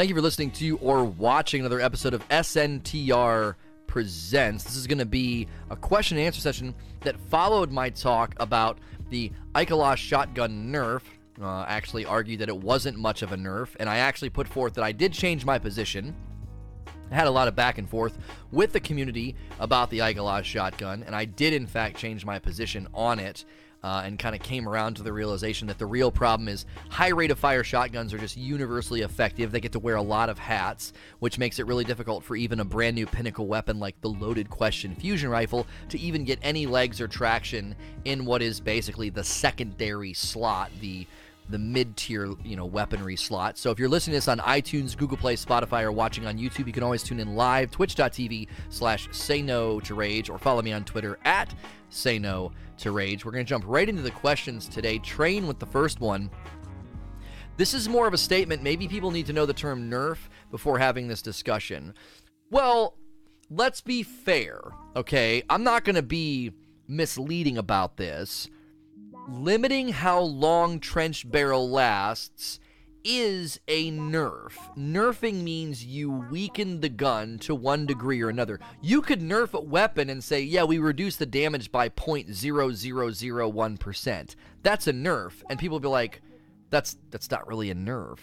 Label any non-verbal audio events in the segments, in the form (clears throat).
Thank you for listening to or watching another episode of SNTR Presents. This is going to be a question and answer session that followed my talk about the Ikelos shotgun nerf. Uh, actually argued that it wasn't much of a nerf, and I actually put forth that I did change my position. I had a lot of back and forth with the community about the Ikelos shotgun, and I did in fact change my position on it uh, and kind of came around to the realization that the real problem is high rate of fire shotguns are just universally effective. They get to wear a lot of hats, which makes it really difficult for even a brand new pinnacle weapon like the loaded question fusion rifle to even get any legs or traction in what is basically the secondary slot, the the mid-tier, you know, weaponry slot. So if you're listening to this on iTunes, Google Play, Spotify, or watching on YouTube, you can always tune in live, twitch.tv slash say no to rage, or follow me on Twitter at say no to rage. We're going to jump right into the questions today. Train with the first one. This is more of a statement. Maybe people need to know the term nerf before having this discussion. Well, let's be fair, okay? I'm not going to be misleading about this limiting how long trench barrel lasts is a nerf. Nerfing means you weaken the gun to one degree or another. You could nerf a weapon and say, yeah, we reduce the damage by 0.0001%. That's a nerf. And people will be like, that's that's not really a nerf.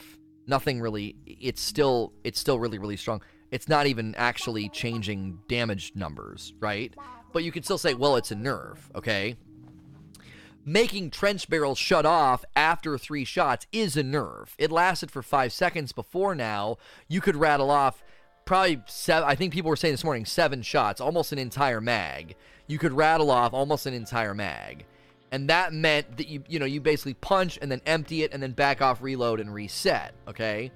Nothing really it's still it's still really, really strong. It's not even actually changing damage numbers, right? But you could still say, well, it's a nerf, okay? Making trench barrels shut off after three shots is a nerf. It lasted for five seconds before now. You could rattle off probably seven, I think people were saying this morning, seven shots, almost an entire mag. You could rattle off almost an entire mag. And that meant that you, you know, you basically punch and then empty it and then back off, reload, and reset, okay?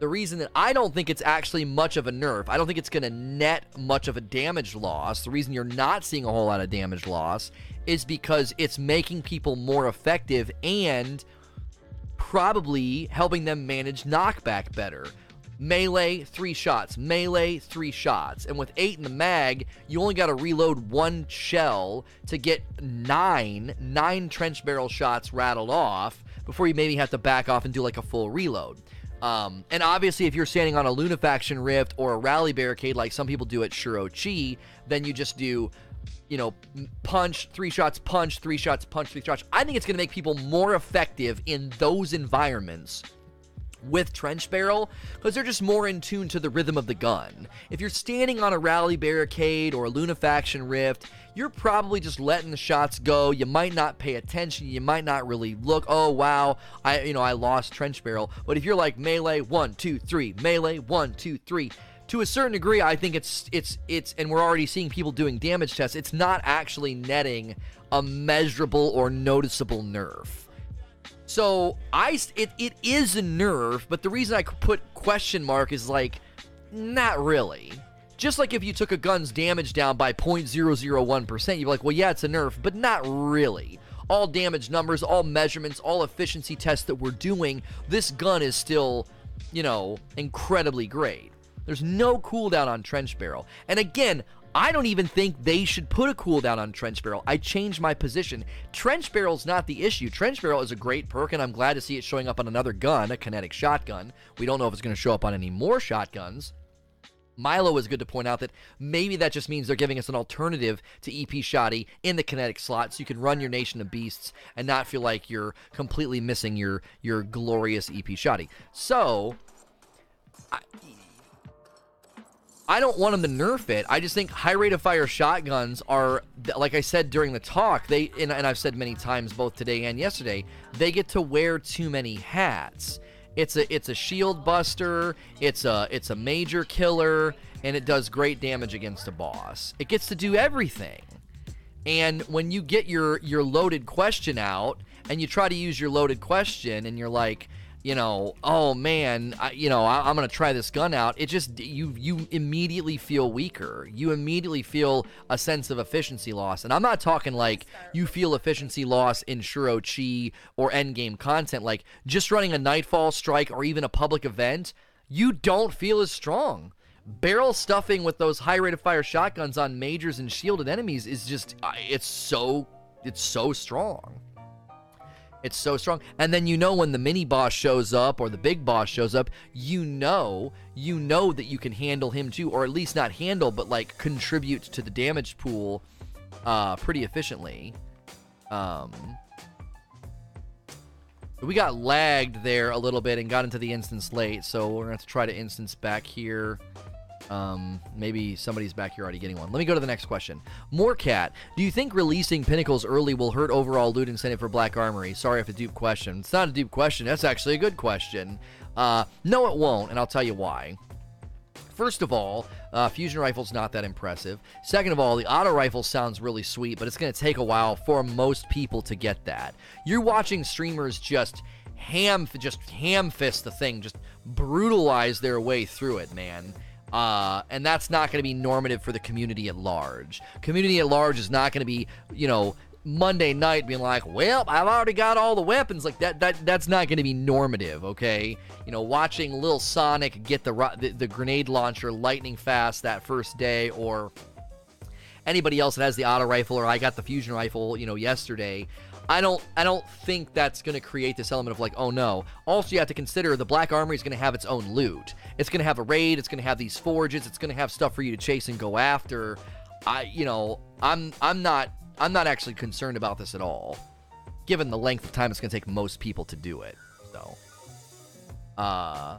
The reason that I don't think it's actually much of a nerf, I don't think it's going to net much of a damage loss. The reason you're not seeing a whole lot of damage loss is because it's making people more effective and probably helping them manage knockback better. Melee, three shots. Melee, three shots. And with eight in the mag, you only got to reload one shell to get nine, nine trench barrel shots rattled off before you maybe have to back off and do like a full reload. Um, and obviously, if you're standing on a Lunafaction Rift or a Rally Barricade like some people do at Shuro Chi, then you just do you know, punch, three shots, punch, three shots, punch, three shots. I think it's going to make people more effective in those environments with trench barrel because they're just more in tune to the rhythm of the gun. If you're standing on a rally barricade or a Lunafaction rift, you're probably just letting the shots go. You might not pay attention. You might not really look. Oh wow, I you know I lost trench barrel. But if you're like melee one two three melee one two three, to a certain degree, I think it's it's it's, and we're already seeing people doing damage tests. It's not actually netting a measurable or noticeable nerf. So I it it is a nerf, but the reason I put question mark is like not really. Just like if you took a gun's damage down by 0.001%, you'd be like, well, yeah, it's a nerf, but not really. All damage numbers, all measurements, all efficiency tests that we're doing, this gun is still, you know, incredibly great. There's no cooldown on Trench Barrel. And again, I don't even think they should put a cooldown on Trench Barrel. I changed my position. Trench Barrel's not the issue. Trench Barrel is a great perk, and I'm glad to see it showing up on another gun, a kinetic shotgun. We don't know if it's going to show up on any more shotguns. Milo was good to point out that maybe that just means they're giving us an alternative to EP Shoddy in the kinetic slot so you can run your Nation of Beasts and not feel like you're completely missing your, your glorious EP Shoddy. So, I, I don't want them to nerf it. I just think high rate of fire shotguns are, like I said during the talk, they and, and I've said many times both today and yesterday, they get to wear too many hats. It's a it's a shield buster, it's a it's a major killer, and it does great damage against a boss. It gets to do everything. And when you get your your loaded question out and you try to use your loaded question and you're like, you know, oh man, I, you know, I, am gonna try this gun out. It just you you immediately feel weaker. You immediately feel a sense of efficiency loss, and I'm not talking like you feel efficiency loss in Shuro Chi or endgame content. Like just running a Nightfall strike or even a public event, you don't feel as strong. Barrel stuffing with those high rate of fire shotguns on majors and shielded enemies is just uh, it's so it's so strong. It's so strong. And then you know when the mini boss shows up or the big boss shows up, you know, you know that you can handle him too, or at least not handle, but like contribute to the damage pool uh, pretty efficiently. Um, we got lagged there a little bit and got into the instance late, so we're gonna have to try to instance back here. Um, maybe somebody's back here already getting one. Let me go to the next question. More cat. Do you think releasing pinnacles early will hurt overall loot incentive for Black Armory? Sorry if a dupe question. It's not a dupe question. That's actually a good question. Uh, no, it won't, and I'll tell you why. First of all, uh, fusion rifle's not that impressive. Second of all, the auto rifle sounds really sweet, but it's going to take a while for most people to get that. You're watching streamers just ham, just ham fist the thing, just brutalize their way through it, man. Uh, and that's not going to be normative for the community at large. Community at large is not going to be, you know, Monday night being like, "Well, I've already got all the weapons." Like that that that's not going to be normative, okay? You know, watching Lil Sonic get the, the the grenade launcher lightning fast that first day or anybody else that has the auto rifle or I got the fusion rifle, you know, yesterday. I don't I don't think that's going to create this element of like, oh no. Also, you have to consider the Black Armory is going to have its own loot. It's going to have a raid. It's going to have these forges. It's going to have stuff for you to chase and go after. I, you know, I'm I'm not I'm not actually concerned about this at all, given the length of time it's going to take most people to do it. So, uh,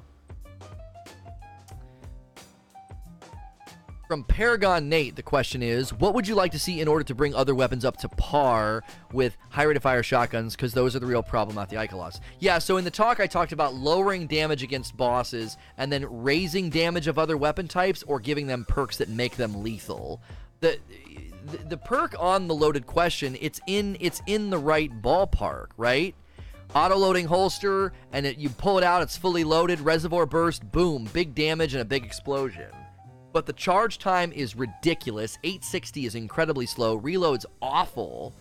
From Paragon Nate, the question is, what would you like to see in order to bring other weapons up to par with high rate of fire shotguns? Because those are the real problem, not the Ikelos. Yeah, so in the talk, I talked about lowering damage against bosses and then raising damage of other weapon types or giving them perks that make them lethal. The, the, the perk on the loaded question, it's in it's in the right ballpark, right? Auto loading holster, and it, you pull it out, it's fully loaded. Reservoir burst, boom, big damage and a big explosion but the charge time is ridiculous. 860 is incredibly slow. Reload's awful.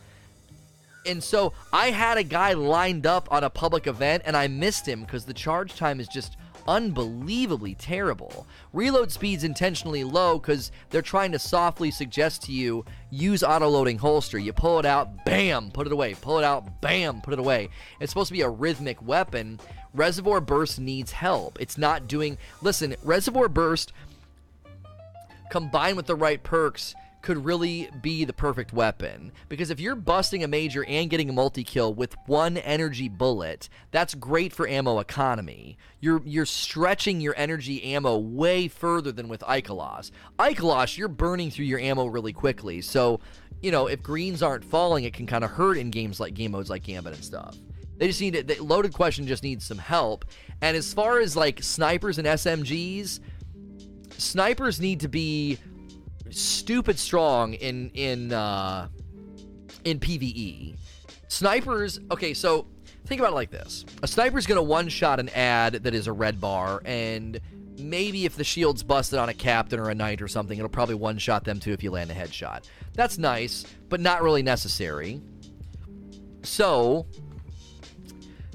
And so I had a guy lined up on a public event and I missed him because the charge time is just unbelievably terrible. Reload speed's intentionally low because they're trying to softly suggest to you use auto loading holster. You pull it out, bam, put it away. Pull it out, bam, put it away. It's supposed to be a rhythmic weapon. Reservoir Burst needs help. It's not doing. Listen, Reservoir Burst combined with the right perks could really be the perfect weapon. Because if you're busting a major and getting a multi kill with one energy bullet, that's great for ammo economy. You're you're stretching your energy ammo way further than with Ikelos. Ikelos, you're burning through your ammo really quickly. So, you know, if greens aren't falling, it can kind of hurt in games like game modes like Gambit and stuff. They just need it. Loaded question just needs some help. And as far as like snipers and SMGs, snipers need to be stupid strong in in uh, in PVE. Snipers, okay, so think about it like this: a sniper's gonna one shot an ad that is a red bar, and maybe if the shield's busted on a captain or a knight or something, it'll probably one shot them too if you land a headshot. That's nice, but not really necessary. So,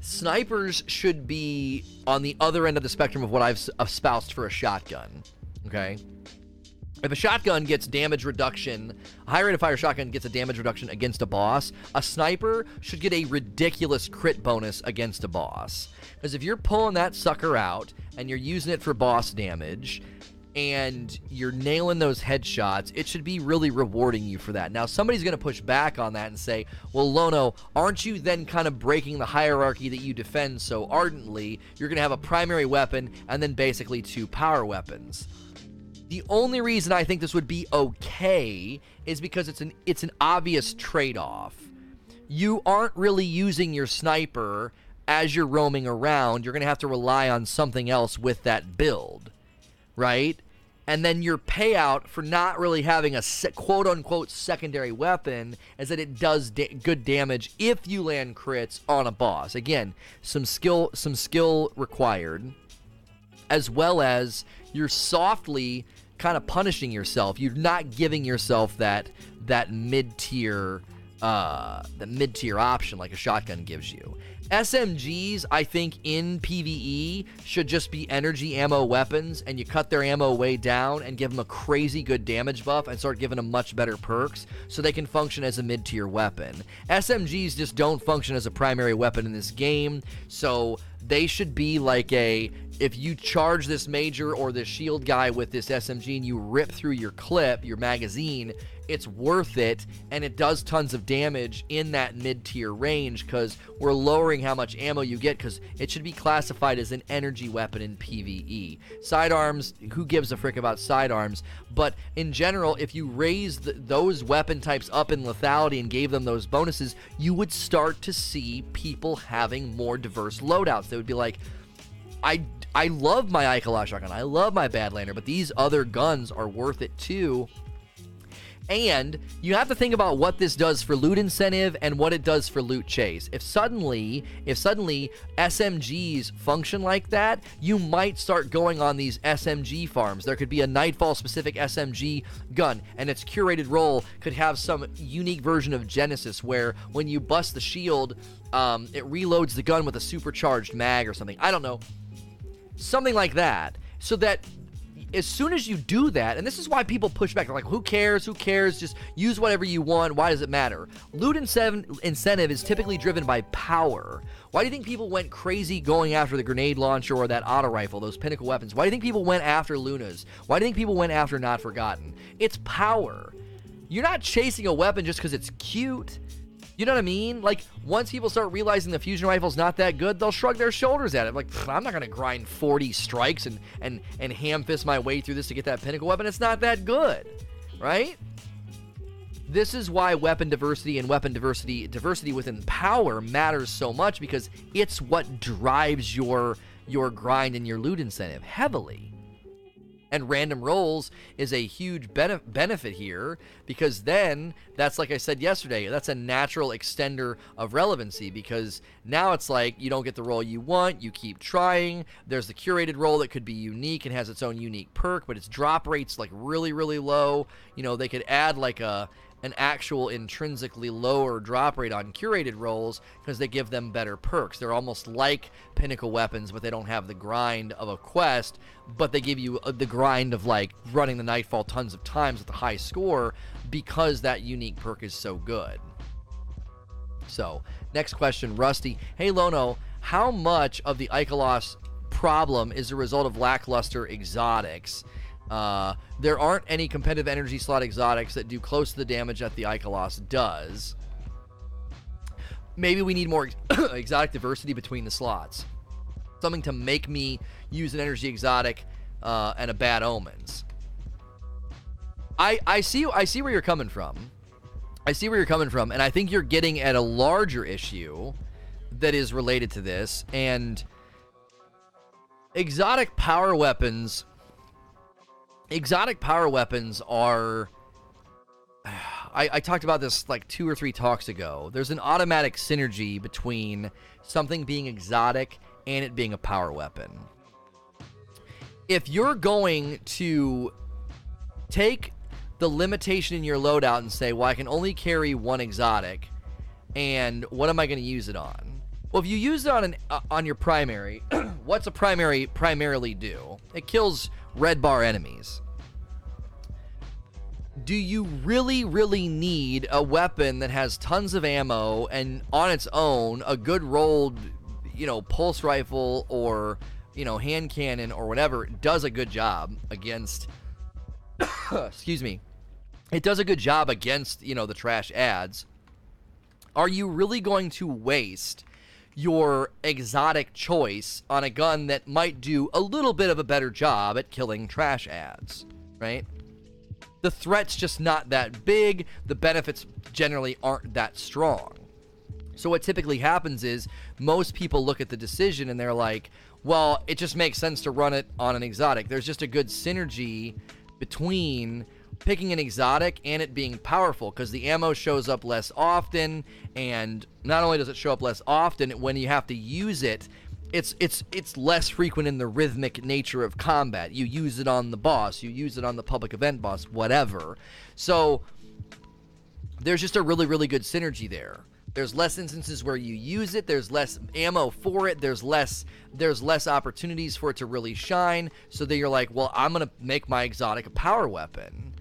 snipers should be on the other end of the spectrum of what I've espoused for a shotgun. Okay. If a shotgun gets damage reduction, a high rate of fire shotgun gets a damage reduction against a boss, a sniper should get a ridiculous crit bonus against a boss. Because if you're pulling that sucker out and you're using it for boss damage, and you're nailing those headshots, it should be really rewarding you for that. Now, somebody's going to push back on that and say, well, Lono, aren't you then kind of breaking the hierarchy that you defend so ardently? You're going to have a primary weapon and then basically two power weapons. The only reason I think this would be okay is because it's an it's an obvious trade-off. You aren't really using your sniper as you're roaming around. You're going to have to rely on something else with that build, right? And then your payout for not really having a quote unquote secondary weapon is that it does da- good damage if you land crits on a boss. Again, some skill some skill required as well as you're softly kind of punishing yourself. You're not giving yourself that that mid tier uh, the mid tier option like a shotgun gives you. SMGs, I think, in PvE should just be energy ammo weapons, and you cut their ammo way down and give them a crazy good damage buff and start giving them much better perks so they can function as a mid tier weapon. SMGs just don't function as a primary weapon in this game, so they should be like a if you charge this major or this shield guy with this SMG and you rip through your clip, your magazine, it's worth it and it does tons of damage in that mid tier range because we're lowering how much ammo you get because it should be classified as an energy weapon in PvE. Sidearms, who gives a frick about sidearms? But in general, if you raise the, those weapon types up in lethality and gave them those bonuses, you would start to see people having more diverse loadouts. They would be like, I I love my Ikelos shotgun. I love my Badlander, but these other guns are worth it too. And you have to think about what this does for loot incentive and what it does for loot chase. If suddenly, if suddenly SMGs function like that, you might start going on these SMG farms. There could be a Nightfall specific SMG gun, and its curated role could have some unique version of Genesis where when you bust the shield, um, it reloads the gun with a supercharged mag or something. I don't know something like that so that as soon as you do that, and this is why people push back, like, who cares? Who cares? Just use whatever you want. Why does it matter? Loot incentive is typically driven by power. Why do you think people went crazy going after the grenade launcher or that auto rifle, those pinnacle weapons? Why do you think people went after Lunas? Why do you think people went after Not Forgotten? It's power. You're not chasing a weapon just because it's cute. You know what I mean? Like once people start realizing the fusion rifle's not that good, they'll shrug their shoulders at it. Like I'm not gonna grind 40 strikes and and and ham fist my way through this to get that pinnacle weapon. It's not that good, right? This is why weapon diversity and weapon diversity diversity within power matters so much because it's what drives your your grind and your loot incentive heavily. And random rolls is a huge benefit here because then that's like I said yesterday, that's a natural extender of relevancy because now it's like you don't get the role you want, you keep trying. There's the curated role that could be unique and has its own unique perk, but its drop rate's like really really low. You know, they could add like a an actual intrinsically lower drop rate on curated rolls because they give them better perks. They're almost like pinnacle weapons, but they don't have the grind of a quest, but they give you uh, the grind of like running the Nightfall tons of times with a high score because that unique perk is so good. So, next question, Rusty. Hey Lono, how much of the Ikelos problem is a result of lackluster exotics? Uh, there aren't any competitive energy slot exotics that do close to the damage that the Ikelos does. Maybe we need more (coughs) exotic diversity between the slots. Something to make me use an energy exotic uh, and a bad omens. I I see I see where you're coming from. I see where you're coming from, and I think you're getting at a larger issue that is related to this. And exotic power weapons exotic power weapons are. (sighs) I, I, talked about this like two or three talks ago. There's an automatic synergy between something being exotic and it being a power weapon. If you're going to take the limitation in your loadout and say, well, I can only carry one exotic, and what am I going to use it on? Well, if you use it on an uh, on your primary, (clears throat) what's a primary primarily do? It kills red bar enemies. Do you really, really need a weapon that has tons of ammo and on its own, a good rolled, you know, pulse rifle or, you know, hand cannon or whatever does a good job against, (coughs) excuse me, it does a good job against, you know, the trash ads. Are you really going to waste your exotic choice on a gun that might do a little bit of a better job at killing trash ads, right? The threat's just not that big, the benefits generally aren't that strong. So, what typically happens is most people look at the decision and they're like, well, it just makes sense to run it on an exotic. There's just a good synergy between picking an exotic and it being powerful because the ammo shows up less often and not only does it show up less often when you have to use it it's it's it's less frequent in the rhythmic nature of combat you use it on the boss you use it on the public event boss whatever so there's just a really, really good synergy there. There's less instances where you use it. There's less ammo for it. There's less there's less opportunities for it to really shine. So that you're like, well, I'm gonna make my exotic a power weapon.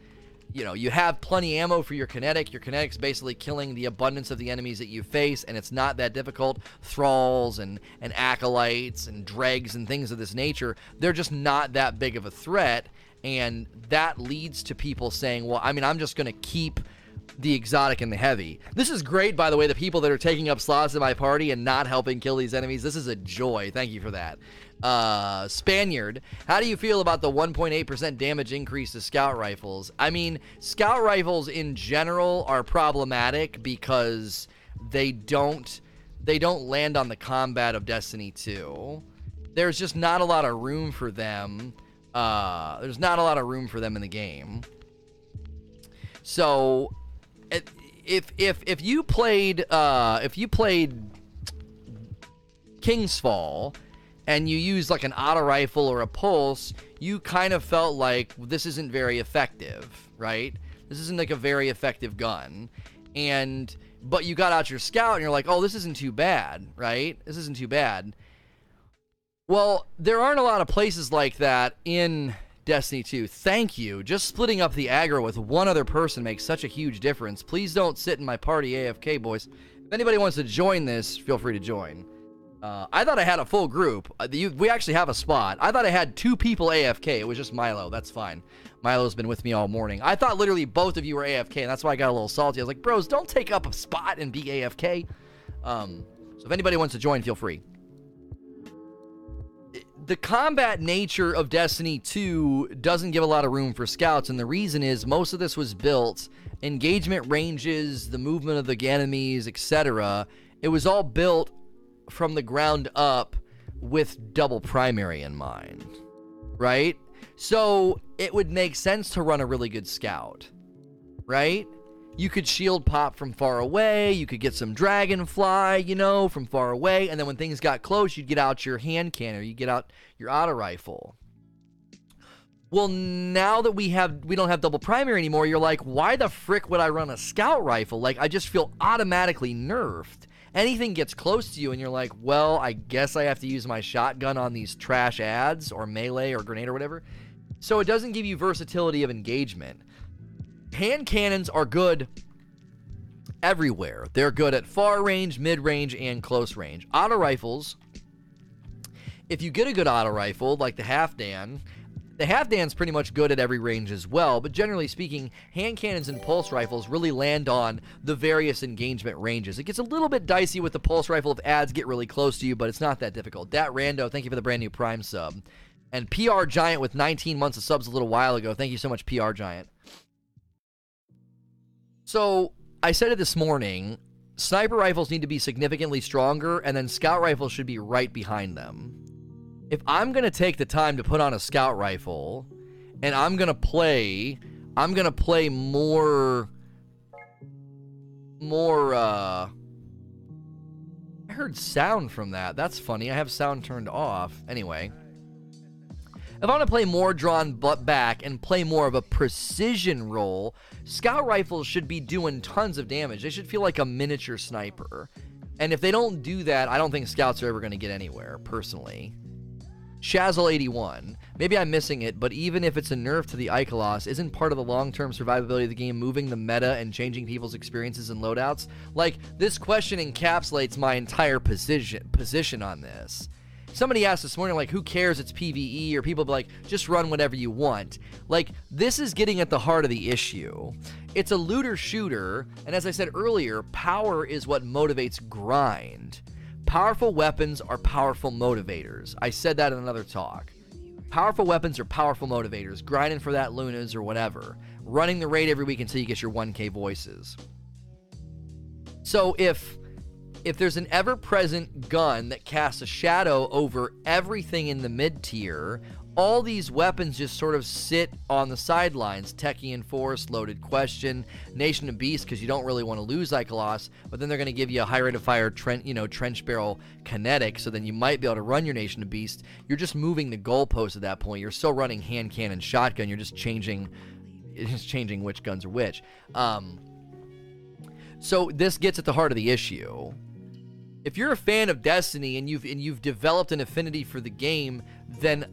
You know, you have plenty ammo for your kinetic. Your kinetic's basically killing the abundance of the enemies that you face, and it's not that difficult. Thralls and and acolytes and dregs and things of this nature, they're just not that big of a threat, and that leads to people saying, well, I mean, I'm just gonna keep the exotic and the heavy. This is great, by the way, the people that are taking up slots in my party and not helping kill these enemies. This is a joy. Thank you for that. Uh, Spaniard, how do you feel about the 1.8% damage increase to scout rifles? I mean, scout rifles in general are problematic because they don't they don't land on the combat of Destiny 2. There's just not a lot of room for them. Uh, there's not a lot of room for them in the game. So if if if you played uh, if you played King's Fall and you used like an auto rifle or a pulse, you kind of felt like this isn't very effective, right? This isn't like a very effective gun. And but you got out your scout and you're like, "Oh, this isn't too bad," right? This isn't too bad. Well, there aren't a lot of places like that in Destiny 2. Thank you. Just splitting up the aggro with one other person makes such a huge difference. Please don't sit in my party AFK, boys. If anybody wants to join this, feel free to join. Uh, I thought I had a full group. Uh, you, we actually have a spot. I thought I had two people AFK. It was just Milo. That's fine. Milo's been with me all morning. I thought literally both of you were AFK, and that's why I got a little salty. I was like, bros, don't take up a spot and be AFK. Um, so if anybody wants to join, feel free the combat nature of Destiny 2 doesn't give a lot of room for scouts, and the reason is most of this was built engagement ranges, the movement of the enemies, etc. It was all built from the ground up with double primary in mind, right? So it would make sense to run a really good scout, right? You could shield pop from far away. You could get some dragonfly, you know, from far away. And then when things got close, you'd get out your hand cannon, you get out your auto rifle. Well, now that we have we don't have double primary anymore, you're like, why the frick would I run a scout rifle? Like I just feel automatically nerfed. Anything gets close to you and you're like, well, I guess I have to use my shotgun on these trash ads or melee or grenade or whatever. So it doesn't give you versatility of engagement hand cannons are good everywhere. They're good at far range, mid range, and close range. Auto rifles, if you get a good auto rifle like the Halfdan, the Halfdan's pretty much good at every range as well, but generally speaking, hand cannons and pulse rifles really land on the various engagement ranges. It gets a little bit dicey with the pulse rifle if ads get really close to you, but it's not that difficult. Dat Rando, thank you for the brand new Prime sub. And PR Giant with 19 months of subs a little while ago. Thank you so much, PR Giant. So I said it this morning. Sniper rifles need to be significantly stronger, and then scout rifles should be right behind them. If I'm gonna take the time to put on a scout rifle, and I'm gonna play, I'm gonna play more, more. uh... I heard sound from that. That's funny. I have sound turned off. Anyway. If I want to play more drawn butt back and play more of a precision role, scout rifles should be doing tons of damage. They should feel like a miniature sniper. And if they don't do that, I don't think scouts are ever going to get anywhere, personally. Shazzle81. Maybe I'm missing it, but even if it's a nerf to the Ikelos, isn't part of the long-term survivability of the game moving the meta and changing people's experiences and loadouts? Like, this question encapsulates my entire position position on this somebody asked this morning, like, who cares? It's PVE, or people be like, just run whatever you want. Like, this is getting at the heart of the issue. It's a looter shooter, and as I said earlier, power is what motivates grind. Powerful weapons are powerful motivators. I said that in another talk. Powerful weapons are powerful motivators, grinding for that Lunas or whatever, running the raid every week until you get your 1k voices. So if if there's an ever present gun that casts a shadow over everything in the mid tier, all these weapons just sort of sit on the sidelines. Techeun Force, Loaded Question, Nation of Beasts, because you don't really want to lose Ikelos, but then they're going to give you a high rate of fire, you know, trench barrel kinetic, so then you might be able to run your Nation of Beasts. You're just moving the goalpost at that point. You're still running hand cannon shotgun. You're just changing, (laughs) just changing which guns are which. Um, So this gets at the heart of the issue. If you're a fan of Destiny and you've and you've developed an affinity for the game, then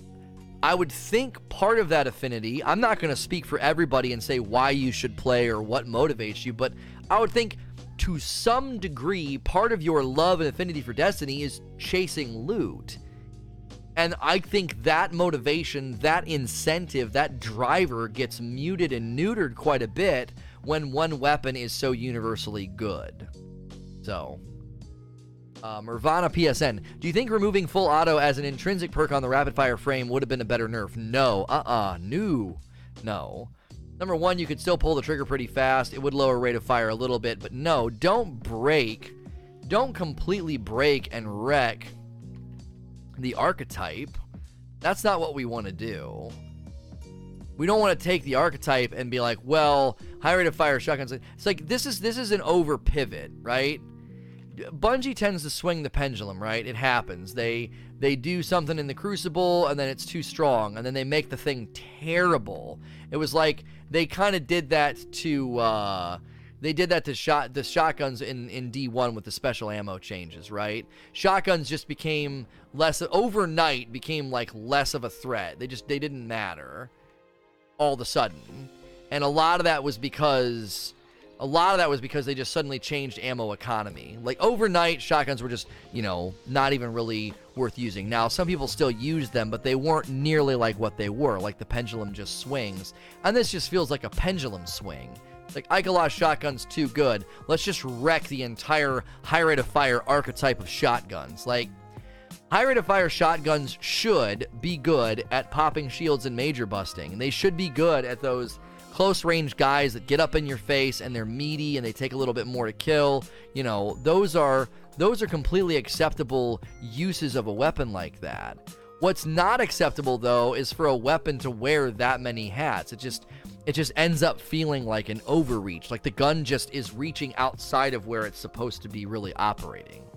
I would think part of that affinity, I'm not going to speak for everybody and say why you should play or what motivates you, but I would think to some degree, part of your love and affinity for Destiny is chasing loot. And I think that motivation, that incentive, that driver gets muted and neutered quite a bit when one weapon is so universally good. So, uh, Nirvana PSN. Do you think removing full auto as an intrinsic perk on the rapid fire frame would have been a better nerf? No. Uh uh No. No. Number one, you could still pull the trigger pretty fast. It would lower rate of fire a little bit, but no, don't break. Don't completely break and wreck the archetype. That's not what we want to do. We don't want to take the archetype and be like, well, high rate of fire shotguns. It's like this is this is an over pivot, right? Bungie tends to swing the pendulum, right? It happens. They they do something in the Crucible and then it's too strong, and then they make the thing terrible. It was like they kind of did that to uh, they did that to shot the shotguns in in D1 with the special ammo changes, right? Shotguns just became less overnight became like less of a threat. They just they didn't matter all of a sudden. And a lot of that was because a lot of that was because they just suddenly changed ammo economy. Like overnight, shotguns were just, you know, not even really worth using. Now, some people still use them, but they weren't nearly like what they were. Like the pendulum just swings. And this just feels like a pendulum swing. Like Ikelos shotgun's too good. Let's just wreck the entire high rate of fire archetype of shotguns. Like, high rate of fire shotguns should be good at popping shields and major busting. They should be good at those close range guys that get up in your face and they're meaty and they take a little bit more to kill. You know, those are those are completely acceptable uses of a weapon like that. What's not acceptable though is for a weapon to wear that many hats. It just it just ends up feeling like an overreach, like the gun just is reaching outside of where it's supposed to be really operating.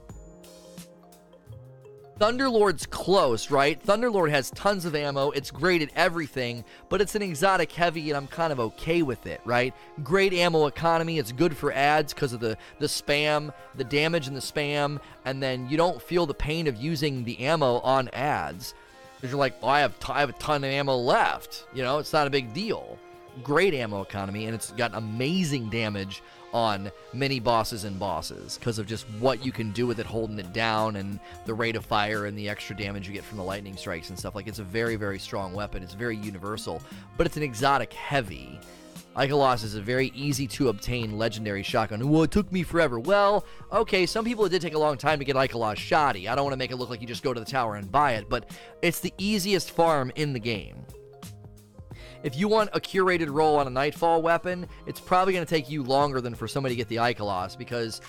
Thunderlord's close, right? Thunderlord has tons of ammo. It's great at everything, but it's an exotic heavy, and I'm kind of okay with it, right? Great ammo economy. It's good for ads because of the, the spam, the damage in the spam, and then you don't feel the pain of using the ammo on ads. Because you're like, well, I have, t- I have a ton of ammo left. You know, it's not a big deal. Great ammo economy, and it's got amazing damage on many bosses and bosses because of just what you can do with it holding it down and the rate of fire and the extra damage you get from the lightning strikes and stuff. Like it's a very, very strong weapon. It's very universal, but it's an exotic heavy. Ikelos is a very easy to obtain legendary shotgun. Well, it took me forever. Well, okay, some people it did take a long time to get Ikelos shoddy. I don't want to make it look like you just go to the tower and buy it, but it's the easiest farm in the game. If you want a curated roll on a Nightfall weapon, it's probably going to take you longer than for somebody to get the Ikelos because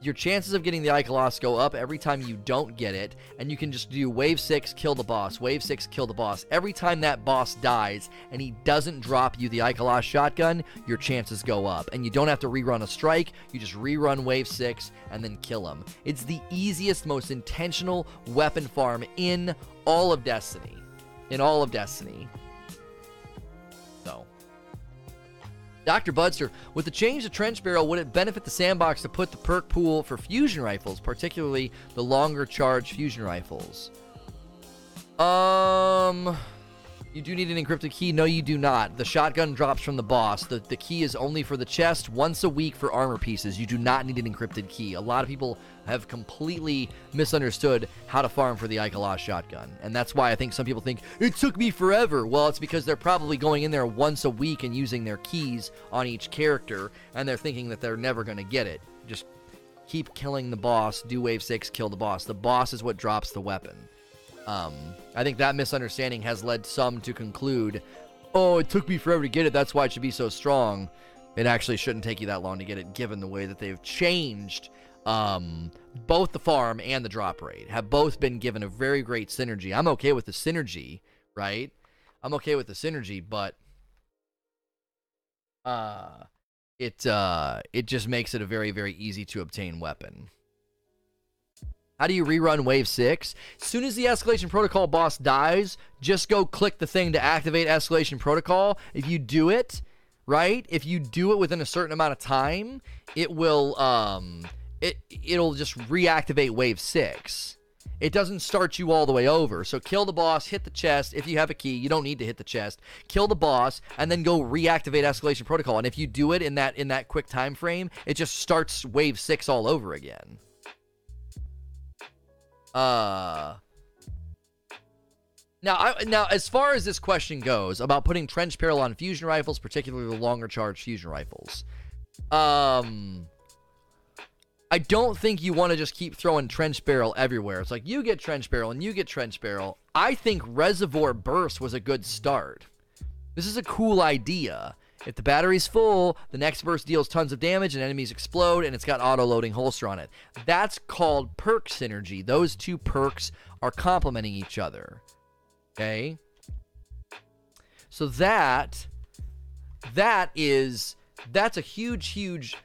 your chances of getting the Ikelos go up every time you don't get it, and you can just do wave 6, kill the boss, wave 6, kill the boss. Every time that boss dies and he doesn't drop you the Ikelos shotgun, your chances go up. And you don't have to rerun a strike, you just rerun wave 6 and then kill him. It's the easiest, most intentional weapon farm in all of Destiny. In all of Destiny. Dr. Budster, with the change to trench barrel, would it benefit the sandbox to put the perk pool for fusion rifles, particularly the longer charge fusion rifles? Um, you do need an encrypted key. No, you do not. The shotgun drops from the boss. The, the key is only for the chest once a week for armor pieces. You do not need an encrypted key. A lot of people have completely misunderstood how to farm for the Ikelos shotgun. And that's why I think some people think, it took me forever. Well, it's because they're probably going in there once a week and using their keys on each character, and they're thinking that they're never going to get it. Just keep killing the boss, do wave 6, kill the boss. The boss is what drops the weapon. Um, I think that misunderstanding has led some to conclude, oh, it took me forever to get it, that's why it should be so strong. It actually shouldn't take you that long to get it, given the way that they've changed um, both the farm and the drop rate have both been given a very great synergy. I'm okay with the synergy, right? I'm okay with the synergy, but uh, it uh, it just makes it a very very easy to obtain weapon. How do you rerun Wave 6? As soon as the Escalation Protocol boss dies, just go click the thing to activate Escalation Protocol. If you do it, right? If you do it within a certain amount of time, it will um it it'll just reactivate wave 6. It doesn't start you all the way over. So kill the boss, hit the chest. If you have a key, you don't need to hit the chest. Kill the boss and then go reactivate escalation protocol. And if you do it in that in that quick time frame, it just starts wave 6 all over again. Uh now, I, now, as far as this question goes about putting trench barrel on fusion rifles, particularly the longer charge fusion rifles, um, I don't think you want to just keep throwing trench barrel everywhere. It's like you get trench barrel and you get trench barrel. I think reservoir burst was a good start. This is a cool idea. If the battery's full, the next burst deals tons of damage and enemies explode, and it's got auto loading holster on it. That's called perk synergy. Those two perks are complementing each other. Okay. So that that is that's a huge huge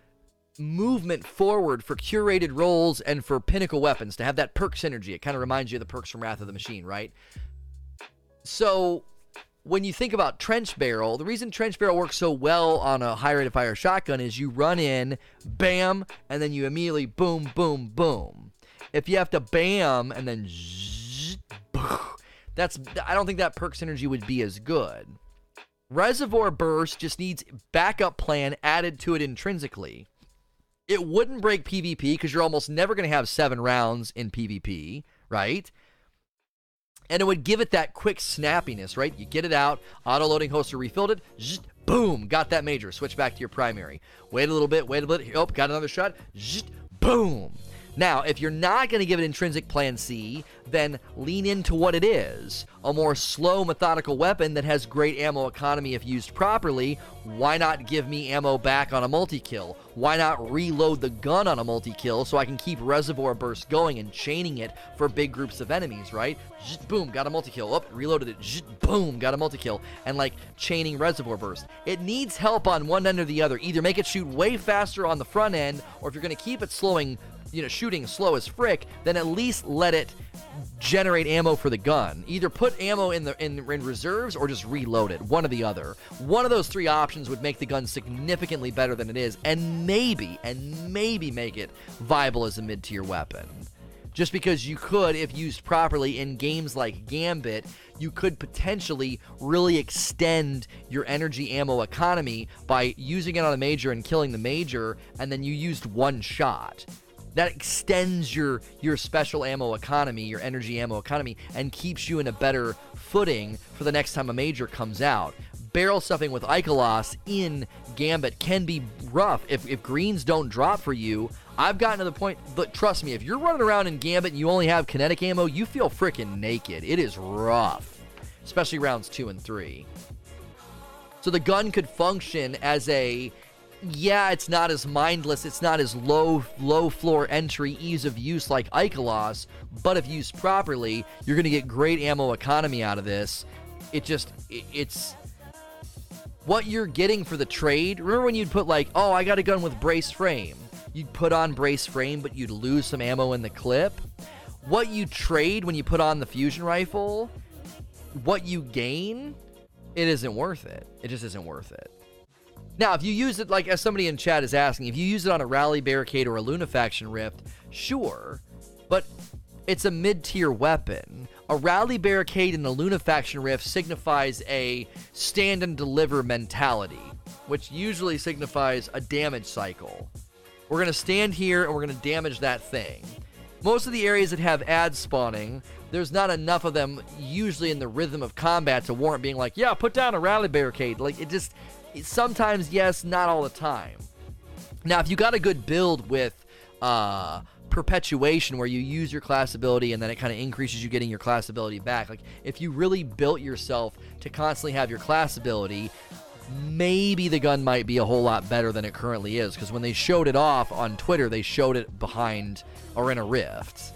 movement forward for curated roles and for pinnacle weapons to have that perk synergy. It kind of reminds you of the perks from Wrath of the Machine, right? So when you think about trench barrel, the reason trench barrel works so well on a high rate of fire shotgun is you run in, bam, and then you immediately boom, boom, boom. If you have to bam and then zzz, (laughs) that's I don't think that perk synergy would be as good. Reservoir Burst just needs backup plan added to it intrinsically. It wouldn't break PvP because you're almost never going to have seven rounds in PvP, right? And it would give it that quick snappiness, right? You get it out, auto loading holster refilled it, zzz, boom, got that major. Switch back to your primary. Wait a little bit, wait a little bit. Oh, got another shot. Zzz, boom. Now, if you're not going to give it intrinsic plan C, then lean into what it is a more slow, methodical weapon that has great ammo economy if used properly. Why not give me ammo back on a multi kill? Why not reload the gun on a multi kill so I can keep reservoir burst going and chaining it for big groups of enemies, right? Just boom, got a multi kill. Up, reloaded it. Just boom, got a multi kill. And like chaining reservoir burst. It needs help on one end or the other. Either make it shoot way faster on the front end, or if you're going to keep it slowing you know shooting slow as frick, then at least let it generate ammo for the gun. Either put ammo in the in, in reserves or just reload it. One or the other. One of those three options would make the gun significantly better than it is, and maybe and maybe make it viable as a mid-tier weapon. Just because you could, if used properly in games like Gambit, you could potentially really extend your energy ammo economy by using it on a major and killing the major, and then you used one shot that extends your your special ammo economy, your energy ammo economy, and keeps you in a better footing for the next time a major comes out. Barrel stuffing with Ikelos in Gambit can be rough if, if greens don't drop for you. I've gotten to the point, but trust me, if you're running around in Gambit and you only have kinetic ammo, you feel freaking naked. It is rough, especially rounds two and three. So the gun could function as a yeah, it's not as mindless, it's not as low low floor entry ease of use like Ikelos, but if used properly, you're going to get great ammo economy out of this. It just it, it's what you're getting for the trade. Remember when you'd put like, "Oh, I got a gun with brace frame." You'd put on brace frame, but you'd lose some ammo in the clip. What you trade when you put on the fusion rifle, what you gain, it isn't worth it. It just isn't worth it. Now, if you use it, like as somebody in chat is asking, if you use it on a rally barricade or a Lunafaction rift, sure, but it's a mid-tier weapon. A rally barricade and a Lunafaction rift signifies a stand and deliver mentality, which usually signifies a damage cycle. We're gonna stand here and we're gonna damage that thing. Most of the areas that have ads spawning, there's not enough of them usually in the rhythm of combat to warrant being like, yeah, put down a rally barricade. Like it just sometimes yes, not all the time. Now, if you got a good build with uh, perpetuation where you use your class ability and then it kind of increases you getting your class ability back, like if you really built yourself to constantly have your class ability, maybe the gun might be a whole lot better than it currently is. Because when they showed it off on Twitter, they showed it behind or in a rift.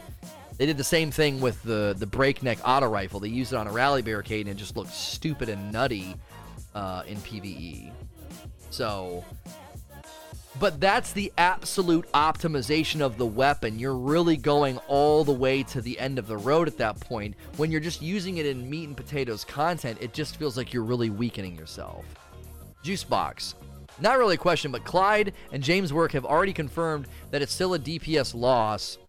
They did the same thing with the the breakneck auto rifle. They used it on a rally barricade and it just looked stupid and nutty uh, in PVE. So, but that's the absolute optimization of the weapon. You're really going all the way to the end of the road at that point. When you're just using it in meat and potatoes content, it just feels like you're really weakening yourself. Juice box. Not really a question, but Clyde and James Work have already confirmed that it's still a DPS loss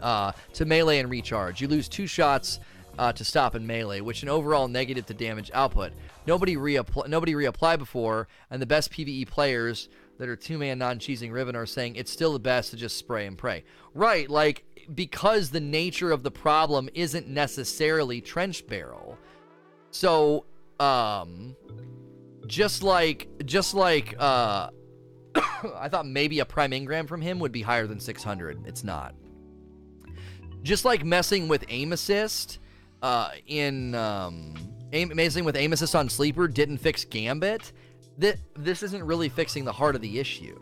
uh, to melee and recharge. You lose two shots uh, to stop in melee, which an overall negative to damage output. Nobody reapply nobody reapplied before, and the best PVE players that are two man non cheesing Riven are saying it's still the best to just spray and pray. Right, like because the nature of the problem isn't necessarily trench barrel. So, um, just like just like uh, (coughs) I thought maybe a prime ingram from him would be higher than 600. It's not. Just like messing with aim assist uh, in um, aim, messing with aim assist on sleeper didn't fix gambit. That this isn't really fixing the heart of the issue.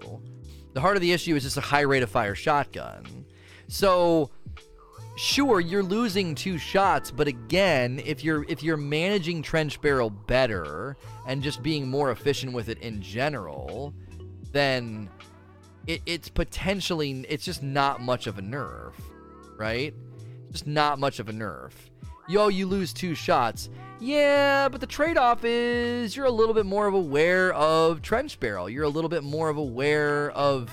The heart of the issue is just a high rate of fire shotgun. So sure you're losing two shots but again if you're if you're managing trench barrel better and just being more efficient with it in general then it, it's potentially it's just not much of a nerf right just not much of a nerf yo you lose two shots yeah but the trade-off is you're a little bit more of aware of trench barrel you're a little bit more of aware of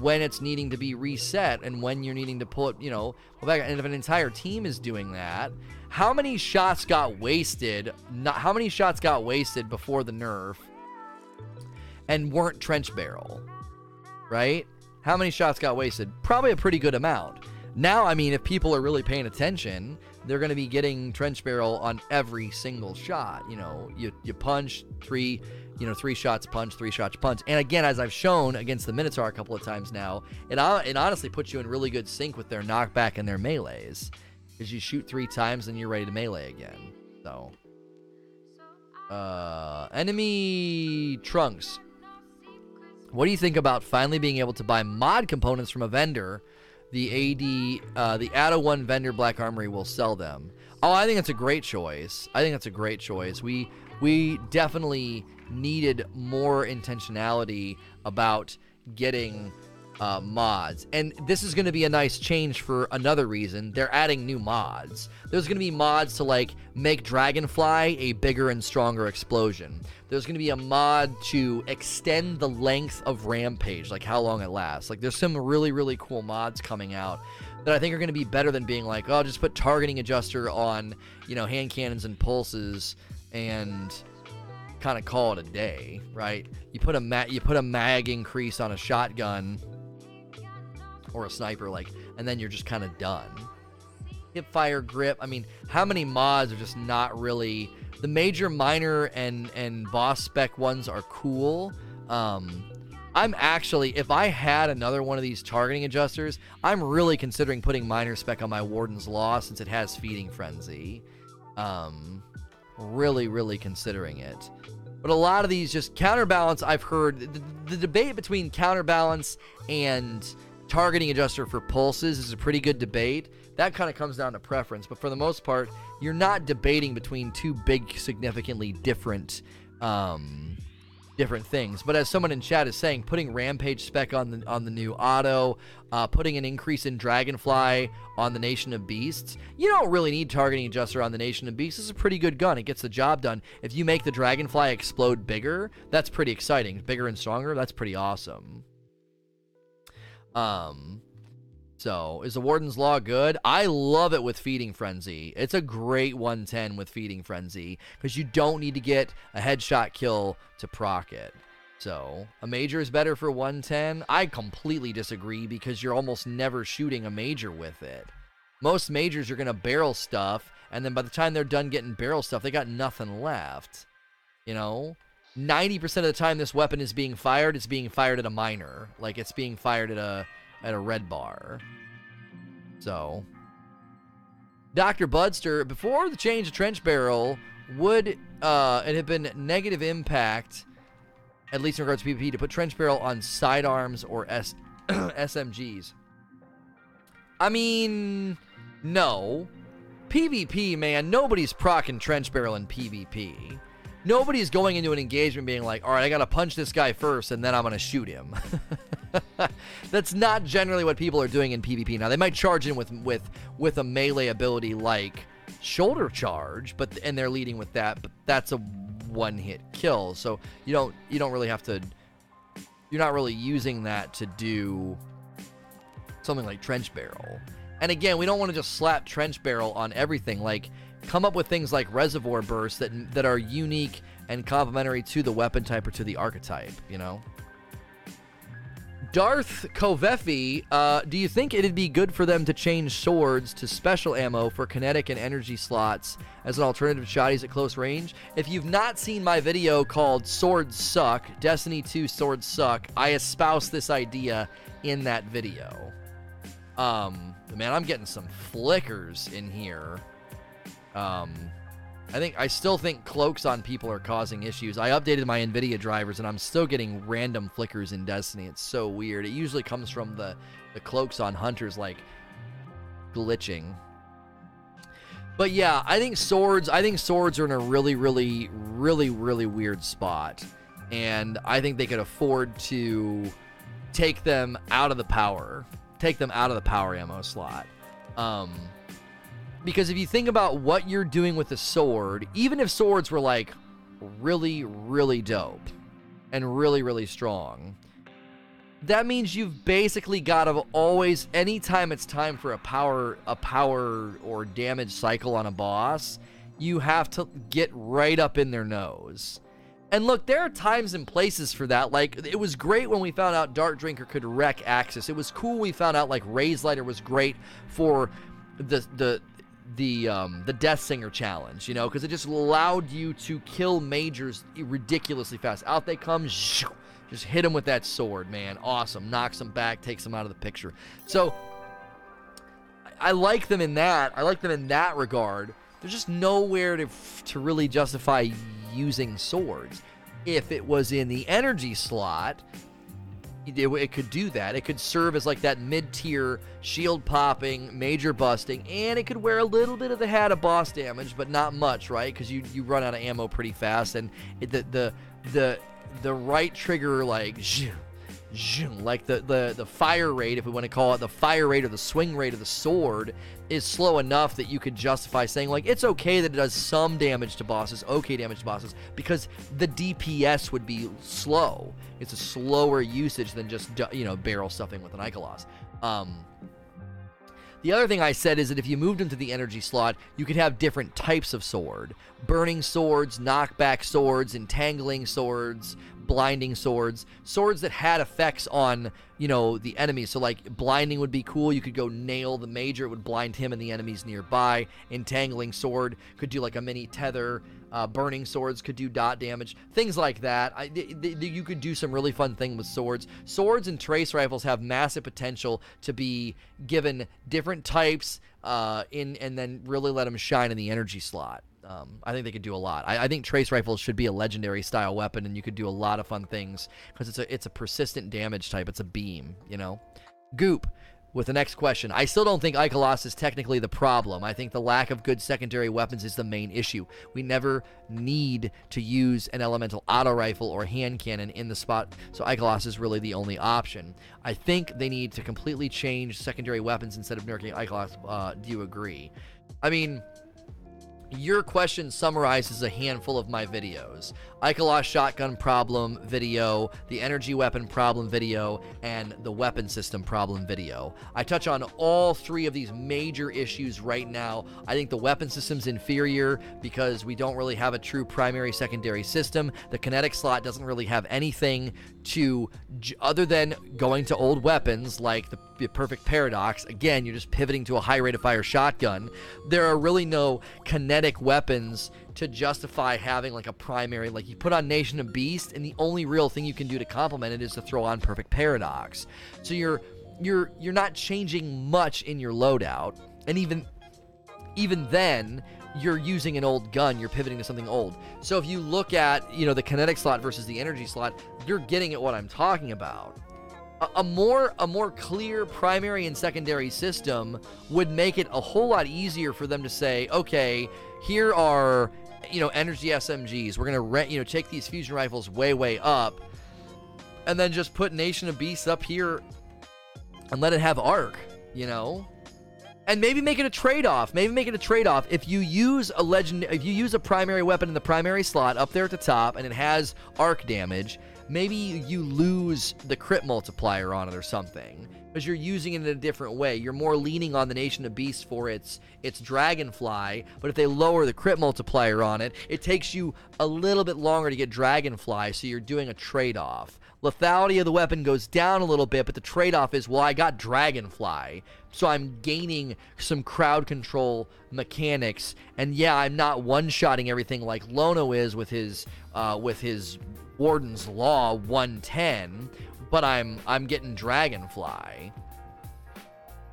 when it's needing to be reset and when you're needing to pull it, you know, back. And if an entire team is doing that, how many shots got wasted? Not how many shots got wasted before the nerf and weren't trench barrel, right? How many shots got wasted? Probably a pretty good amount. Now, I mean, if people are really paying attention, they're going to be getting trench barrel on every single shot. You know, you you punch three you know, three shots punch, three shots punch. And again, as I've shown against the Minotaur a couple of times now, it, it honestly puts you in really good sync with their knockback and their melees. Because you shoot three times and you're ready to melee again. So. Uh, enemy trunks. What do you think about finally being able to buy mod components from a vendor? The AD, uh, the Ada 1 vendor Black Armory will sell them. Oh, I think that's a great choice. I think that's a great choice. We we definitely needed more intentionality about getting uh, mods. And this is going to be a nice change for another reason. They're adding new mods. There's going to be mods to like make Dragonfly a bigger and stronger explosion. There's going to be a mod to extend the length of Rampage, like how long it lasts. Like there's some really, really cool mods coming out that I think are going to be better than being like, oh, just put targeting adjuster on, you know, hand cannons and pulses and kind of call it a day, right? You put a ma- you put a mag increase on a shotgun or a sniper, like, and then you're just kind of done. Hip fire grip. I mean, how many mods are just not really the major, minor, and and boss spec ones are cool. Um, I'm actually, if I had another one of these targeting adjusters, I'm really considering putting minor spec on my Warden's Law since it has Feeding Frenzy. Um, really, really considering it. But a lot of these just counterbalance, I've heard the, the debate between counterbalance and targeting adjuster for pulses is a pretty good debate. That kind of comes down to preference. But for the most part, you're not debating between two big, significantly different um, different things. But as someone in chat is saying, putting Rampage spec on the on the new auto, uh, putting an increase in Dragonfly on the Nation of Beasts, you don't really need targeting adjuster on the Nation of Beasts. It's a pretty good gun. It gets the job done. If you make the Dragonfly explode bigger, that's pretty exciting. Bigger and stronger, that's pretty awesome. Um, so, is the Warden's Law good? I love it with Feeding Frenzy. It's a great 110 with Feeding Frenzy because you don't need to get a headshot kill to proc it. So, a major is better for 110? I completely disagree because you're almost never shooting a major with it. Most majors are to barrel stuff, and then by the time they're done getting barrel stuff, they got nothing left. You know? 90% of the time this weapon is being fired, it's being fired at a minor. Like, it's being fired at a at a red bar. So, Dr. Budster, before the change of trench barrel, would uh, it have been negative impact, at least in regards to PvP, to put trench barrel on sidearms or S- (clears throat) SMGs? I mean, no. PvP, man, nobody's procking trench barrel in PvP nobody's going into an engagement being like, all right, I got to punch this guy first and then I'm going to shoot him. (laughs) That's not generally what people are doing in PvP. Now, they might charge in with with with a melee ability like shoulder charge, but and they're leading with that, but that's a one hit kill. So you don't you don't really have to you're not really using that to do something like trench barrel. And again, we don't want to just slap trench barrel on everything. Like come up with things like reservoir bursts that that are unique and complementary to the weapon type or to the archetype, you know? Darth Kovefi, uh, do you think it'd be good for them to change swords to special ammo for kinetic and energy slots as an alternative to shotties at close range? If you've not seen my video called Swords Suck, Destiny 2 Swords Suck, I espouse this idea in that video. Um, man, I'm getting some flickers in here. Um, I think I still think cloaks on people are causing issues. I updated my Nvidia drivers and I'm still getting random flickers in Destiny. It's so weird. It usually comes from the the cloaks on hunters like glitching. But yeah, I think swords, I think swords are in a really really really really weird spot. And I think they could afford to take them out of the power. Take them out of the power ammo slot. Um because if you think about what you're doing with a sword, even if swords were like really, really dope and really, really strong, that means you've basically got to always, anytime it's time for a power, a power or damage cycle on a boss, you have to get right up in their nose. And look, there are times and places for that. Like, it was great when we found out Dark Drinker could wreck Aksis. It was cool we found out, like, Raze Lighter was great for the, the, the um, the Death Singer challenge, you know, because it just allowed you to kill majors ridiculously fast. Out they come, just hit them with that sword, man. Awesome, knocks them back, takes them out of the picture. So I like them in that. I like them in that regard. There's just nowhere to to really justify using swords. If it was in the energy slot, it, it, could do that. It could serve as like that mid-tier shield popping, major busting, and it could wear a little bit of the hat of boss damage, but not much, right? Because you you run out of ammo pretty fast, and it, the the the the right trigger like (laughs) like the, the the fire rate, if we want to call it the fire rate or the swing rate of the sword, is slow enough that you could justify saying like it's okay that it does some damage to bosses, okay damage to bosses, because the DPS would be slow. It's a slower usage than just you know barrel stuffing with an Ikelos. Um, the other thing I said is that if you moved into the energy slot, you could have different types of sword burning swords, knockback swords, entangling swords, blinding swords, swords that had effects on, you know, the enemies. So like blinding would be cool. You could go nail the major, it would blind him and the enemies nearby. Entangling sword could do like a mini tether. Uh, burning swords could do dot damage, things like that. I, th- th- you could do some really fun thing with swords. Swords and trace rifles have massive potential to be given different types uh, in, and then really let them shine in the energy slot. Um, I think they could do a lot. I, I, think trace rifles should be a legendary style weapon, and you could do a lot of fun things because it's a it's a persistent damage type. It's a beam, you know. Goop with the next question. I still don't think Ikelos is technically the problem. I think the lack of good secondary weapons is the main issue. We never need to use an elemental auto rifle or hand cannon in the spot, so Ikelos is really the only option. I think they need to completely change secondary weapons instead of nerking Ikelos. Uh, do you agree? I mean, your question summarizes a handful of my videos. Ikelos shotgun problem video, the energy weapon problem video, and the weapon system problem video. I touch on all three of these major issues right now. I think the weapon system's inferior because we don't really have a true primary secondary system. The kinetic slot doesn't really have anything to other than going to old weapons like the, the perfect paradox. Again, you're just pivoting to a high rate of fire shotgun. There are really no kinetic weapons to justify having like a primary like you put on Nation of Beast and the only real thing you can do to complement it is to throw on Perfect Paradox. So you're you're you're not changing much in your loadout and even even then you're using an old gun, you're pivoting to something old. So if you look at, you know, the kinetic slot versus the energy slot, you're getting at what I'm talking about. A, a more a more clear primary and secondary system would make it a whole lot easier for them to say, okay, here are you know, energy SMGs. We're gonna rent, you know, take these fusion rifles way, way up, and then just put Nation of Beasts up here and let it have arc. You know, and maybe make it a trade-off. Maybe make it a trade-off. If you use a legend, if you use a primary weapon in the primary slot up there at the top, and it has arc damage, maybe you lose the crit multiplier on it or something because you're using it in a different way. You're more leaning on the Nation of Beasts for its its Dragonfly, but if they lower the crit multiplier on it, it takes you a little bit longer to get Dragonfly, so you're doing a trade-off. Lethality of the weapon goes down a little bit, but the trade-off is, well, I got Dragonfly, so I'm gaining some crowd control mechanics, and yeah, I'm not one-shotting everything like Lono is with his uh, with his Warden's Law 110, but I'm I'm getting Dragonfly.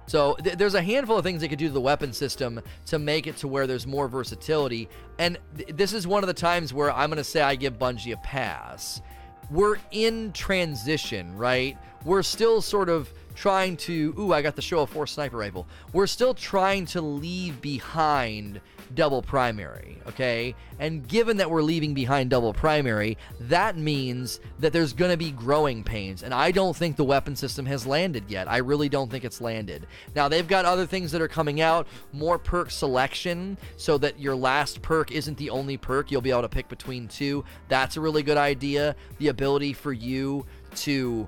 So th- there's a handful of things they could do to the weapon system to make it to where there's more versatility. And th- this is one of the times where I'm to say I give Bungie a pass. We're in transition, right? We're still sort of trying to. Ooh, I got the show of force sniper rifle. We're still trying to leave behind double primary, okay? And given that we're leaving behind double primary, that means that there's going to be growing pains. And I don't think the weapon system has landed yet. I really don't think it's landed. Now, they've got other things that are coming out, more perk selection, so that your last perk isn't the only perk. You'll be able to pick between two. That's a really good idea. The ability for you to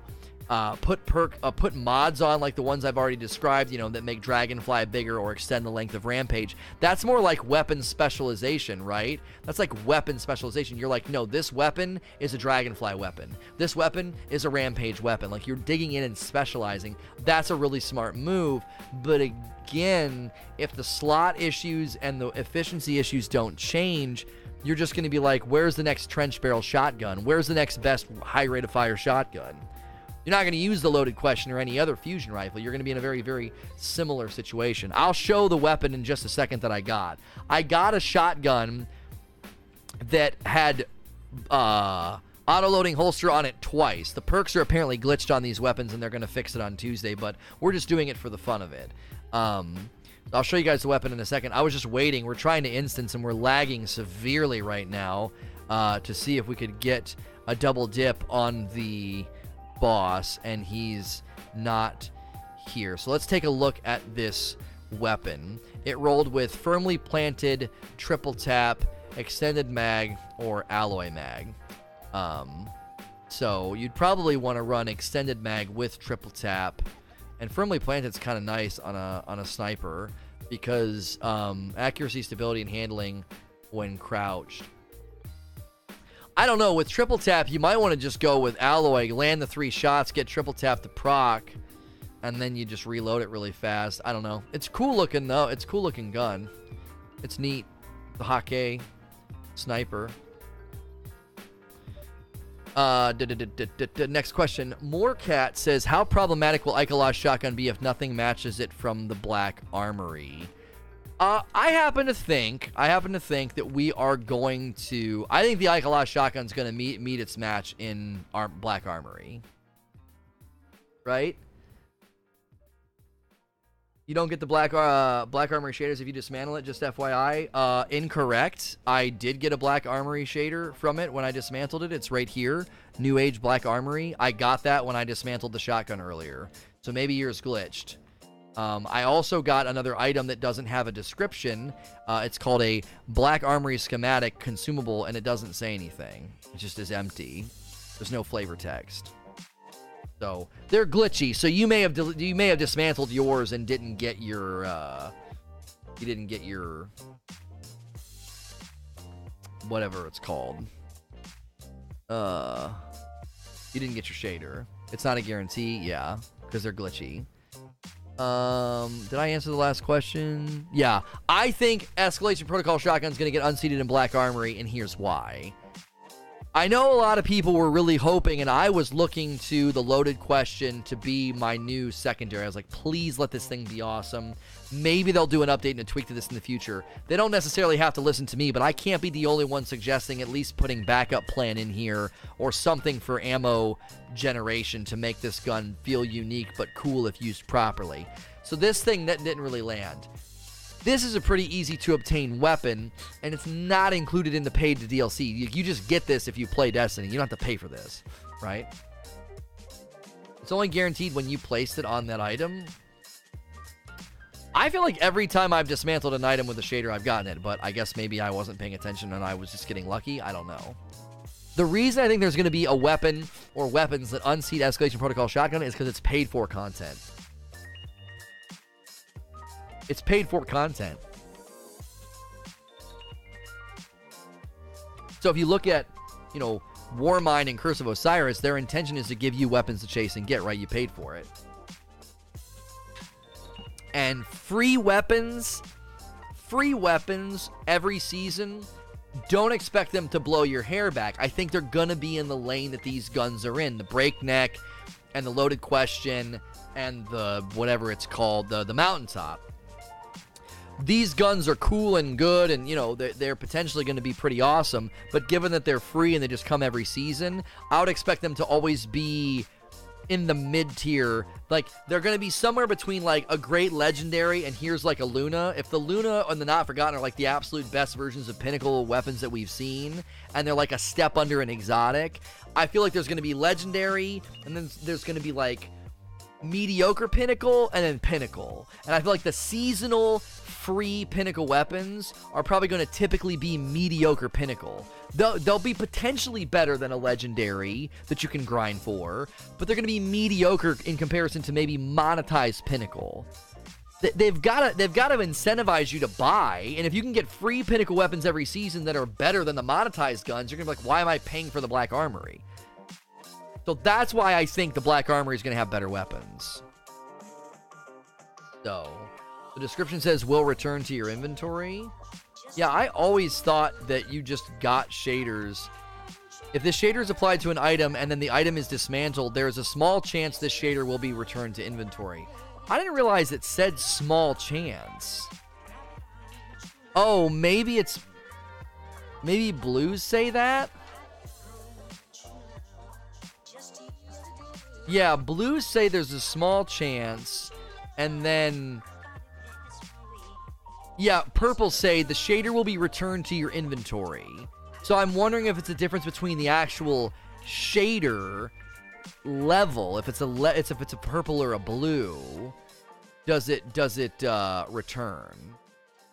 uh, put perk, uh, put mods on like the ones I've already described, you know, that make Dragonfly bigger or extend the length of Rampage. That's more like weapon specialization, right? That's like weapon specialization. You're like, no, this weapon is a Dragonfly weapon. This weapon is a Rampage weapon. Like you're digging in and specializing. That's a really smart move. But again, if the slot issues and the efficiency issues don't change, you're just going to be like, where's the next trench barrel shotgun? Where's the next best high rate of fire shotgun? You're not going to use the loaded question or any other fusion rifle. You're going to be in a very, very similar situation. I'll show the weapon in just a second that I got. I got a shotgun that had uh, auto loading holster on it twice. The perks are apparently glitched on these weapons, and they're going to fix it on Tuesday. But we're just doing it for the fun of it. Um, I'll show you guys the weapon in a second. I was just waiting. We're trying to instance, and we're lagging severely right now uh, to see if we could get a double dip on the boss, and he's not here. So let's take a look at this weapon. It rolled with firmly planted, triple tap, extended mag, or alloy mag. Um, so you'd probably want to run extended mag with triple tap, and firmly planted is kind of nice on a on a sniper because um, accuracy, stability, and handling when crouched I don't know. With triple tap, you might want to just go with alloy, land the three shots, get triple tap to proc, and then you just reload it really fast. I don't know. It's cool looking though. It's cool looking gun. It's neat. The Hakke sniper. Uh, next question. Morecat says, "How problematic will Ikelos shotgun be if nothing matches it from the Black Armory?" Uh, I happen to think, I happen to think that we are going to. I think the Ikelos shotgun is going to meet meet its match in our Black Armory. Right? You don't get the black uh, black armory shaders if you dismantle it. Just FYI, uh, incorrect. I did get a black armory shader from it when I dismantled it. It's right here, New Age Black Armory. I got that when I dismantled the shotgun earlier. So maybe yours glitched. Um, I also got another item that doesn't have a description. Uh, it's called a Black Armory schematic consumable, and it doesn't say anything. It just is empty. There's no flavor text. So they're glitchy. So you may have you may have dismantled yours and didn't get your uh, you didn't get your whatever it's called. Uh, you didn't get your shader. It's not a guarantee, yeah, because they're glitchy. Um, did I answer the last question? Yeah. I think Escalation Protocol Shotgun is going to get unseated in Black Armory, and here's why. I know a lot of people were really hoping, and I was looking to the loaded question to be my new secondary. I was like, please let this thing be awesome. Maybe they'll do an update and a tweak to this in the future. They don't necessarily have to listen to me, but I can't be the only one suggesting at least putting backup plan in here or something for ammo generation to make this gun feel unique but cool if used properly. So this thing that didn't really land. This is a pretty easy to obtain weapon, and it's not included in the paid to DLC. You, you just get this if you play Destiny. You don't have to pay for this, right? It's only guaranteed when you placed it on that item. I feel like every time I've dismantled an item with a shader, I've gotten it, but I guess maybe I wasn't paying attention and I was just getting lucky. I don't know. The reason I think there's going to be a weapon or weapons that unseat Escalation Protocol Shotgun is because it's paid for content. It's paid for content. So if you look at, you know, Warmind and Curse of Osiris, their intention is to give you weapons to chase and get, right? You paid for it. And free weapons, free weapons every season, don't expect them to blow your hair back. I think they're going to be in the lane that these guns are in. The breakneck and the loaded question and the whatever it's called, the, the mountaintop. These guns are cool and good and you know they're, they're potentially going to be pretty awesome but given that they're free and they just come every season i would expect them to always be in the mid tier like they're to be somewhere between like a great legendary and here's like a luna. If the luna and the not forgotten are like the absolute best versions of pinnacle weapons that we've seen and they're like a step under an exotic i feel like there's to be legendary and then there's to be like mediocre pinnacle and then pinnacle. And i feel like the seasonal free pinnacle weapons are probably going to typically be mediocre pinnacle. They'll, they'll be potentially better than a legendary that you can grind for, but they're going to be mediocre in comparison to maybe monetized pinnacle. They've got to they've got to incentivize you to buy, and if you can get free pinnacle weapons every season that are better than the monetized guns, you're gonna be like, why am I paying for the black armory? So that's why I think the black armory is gonna have better weapons. So the description says will return to your inventory. Yeah, I always thought that you just got shaders. If the shader is applied to an item and then the item is dismantled, there is a small chance this shader will be returned to inventory. I didn't realize it said small chance. Oh, maybe it's... Maybe blues say that? Yeah, blues say there's a small chance, and then yeah, purple say the shader will be returned to your inventory. So I'm wondering if it's a difference between the actual shader level, if it's a le- it's if it's a purple or a blue, does it does it uh, return?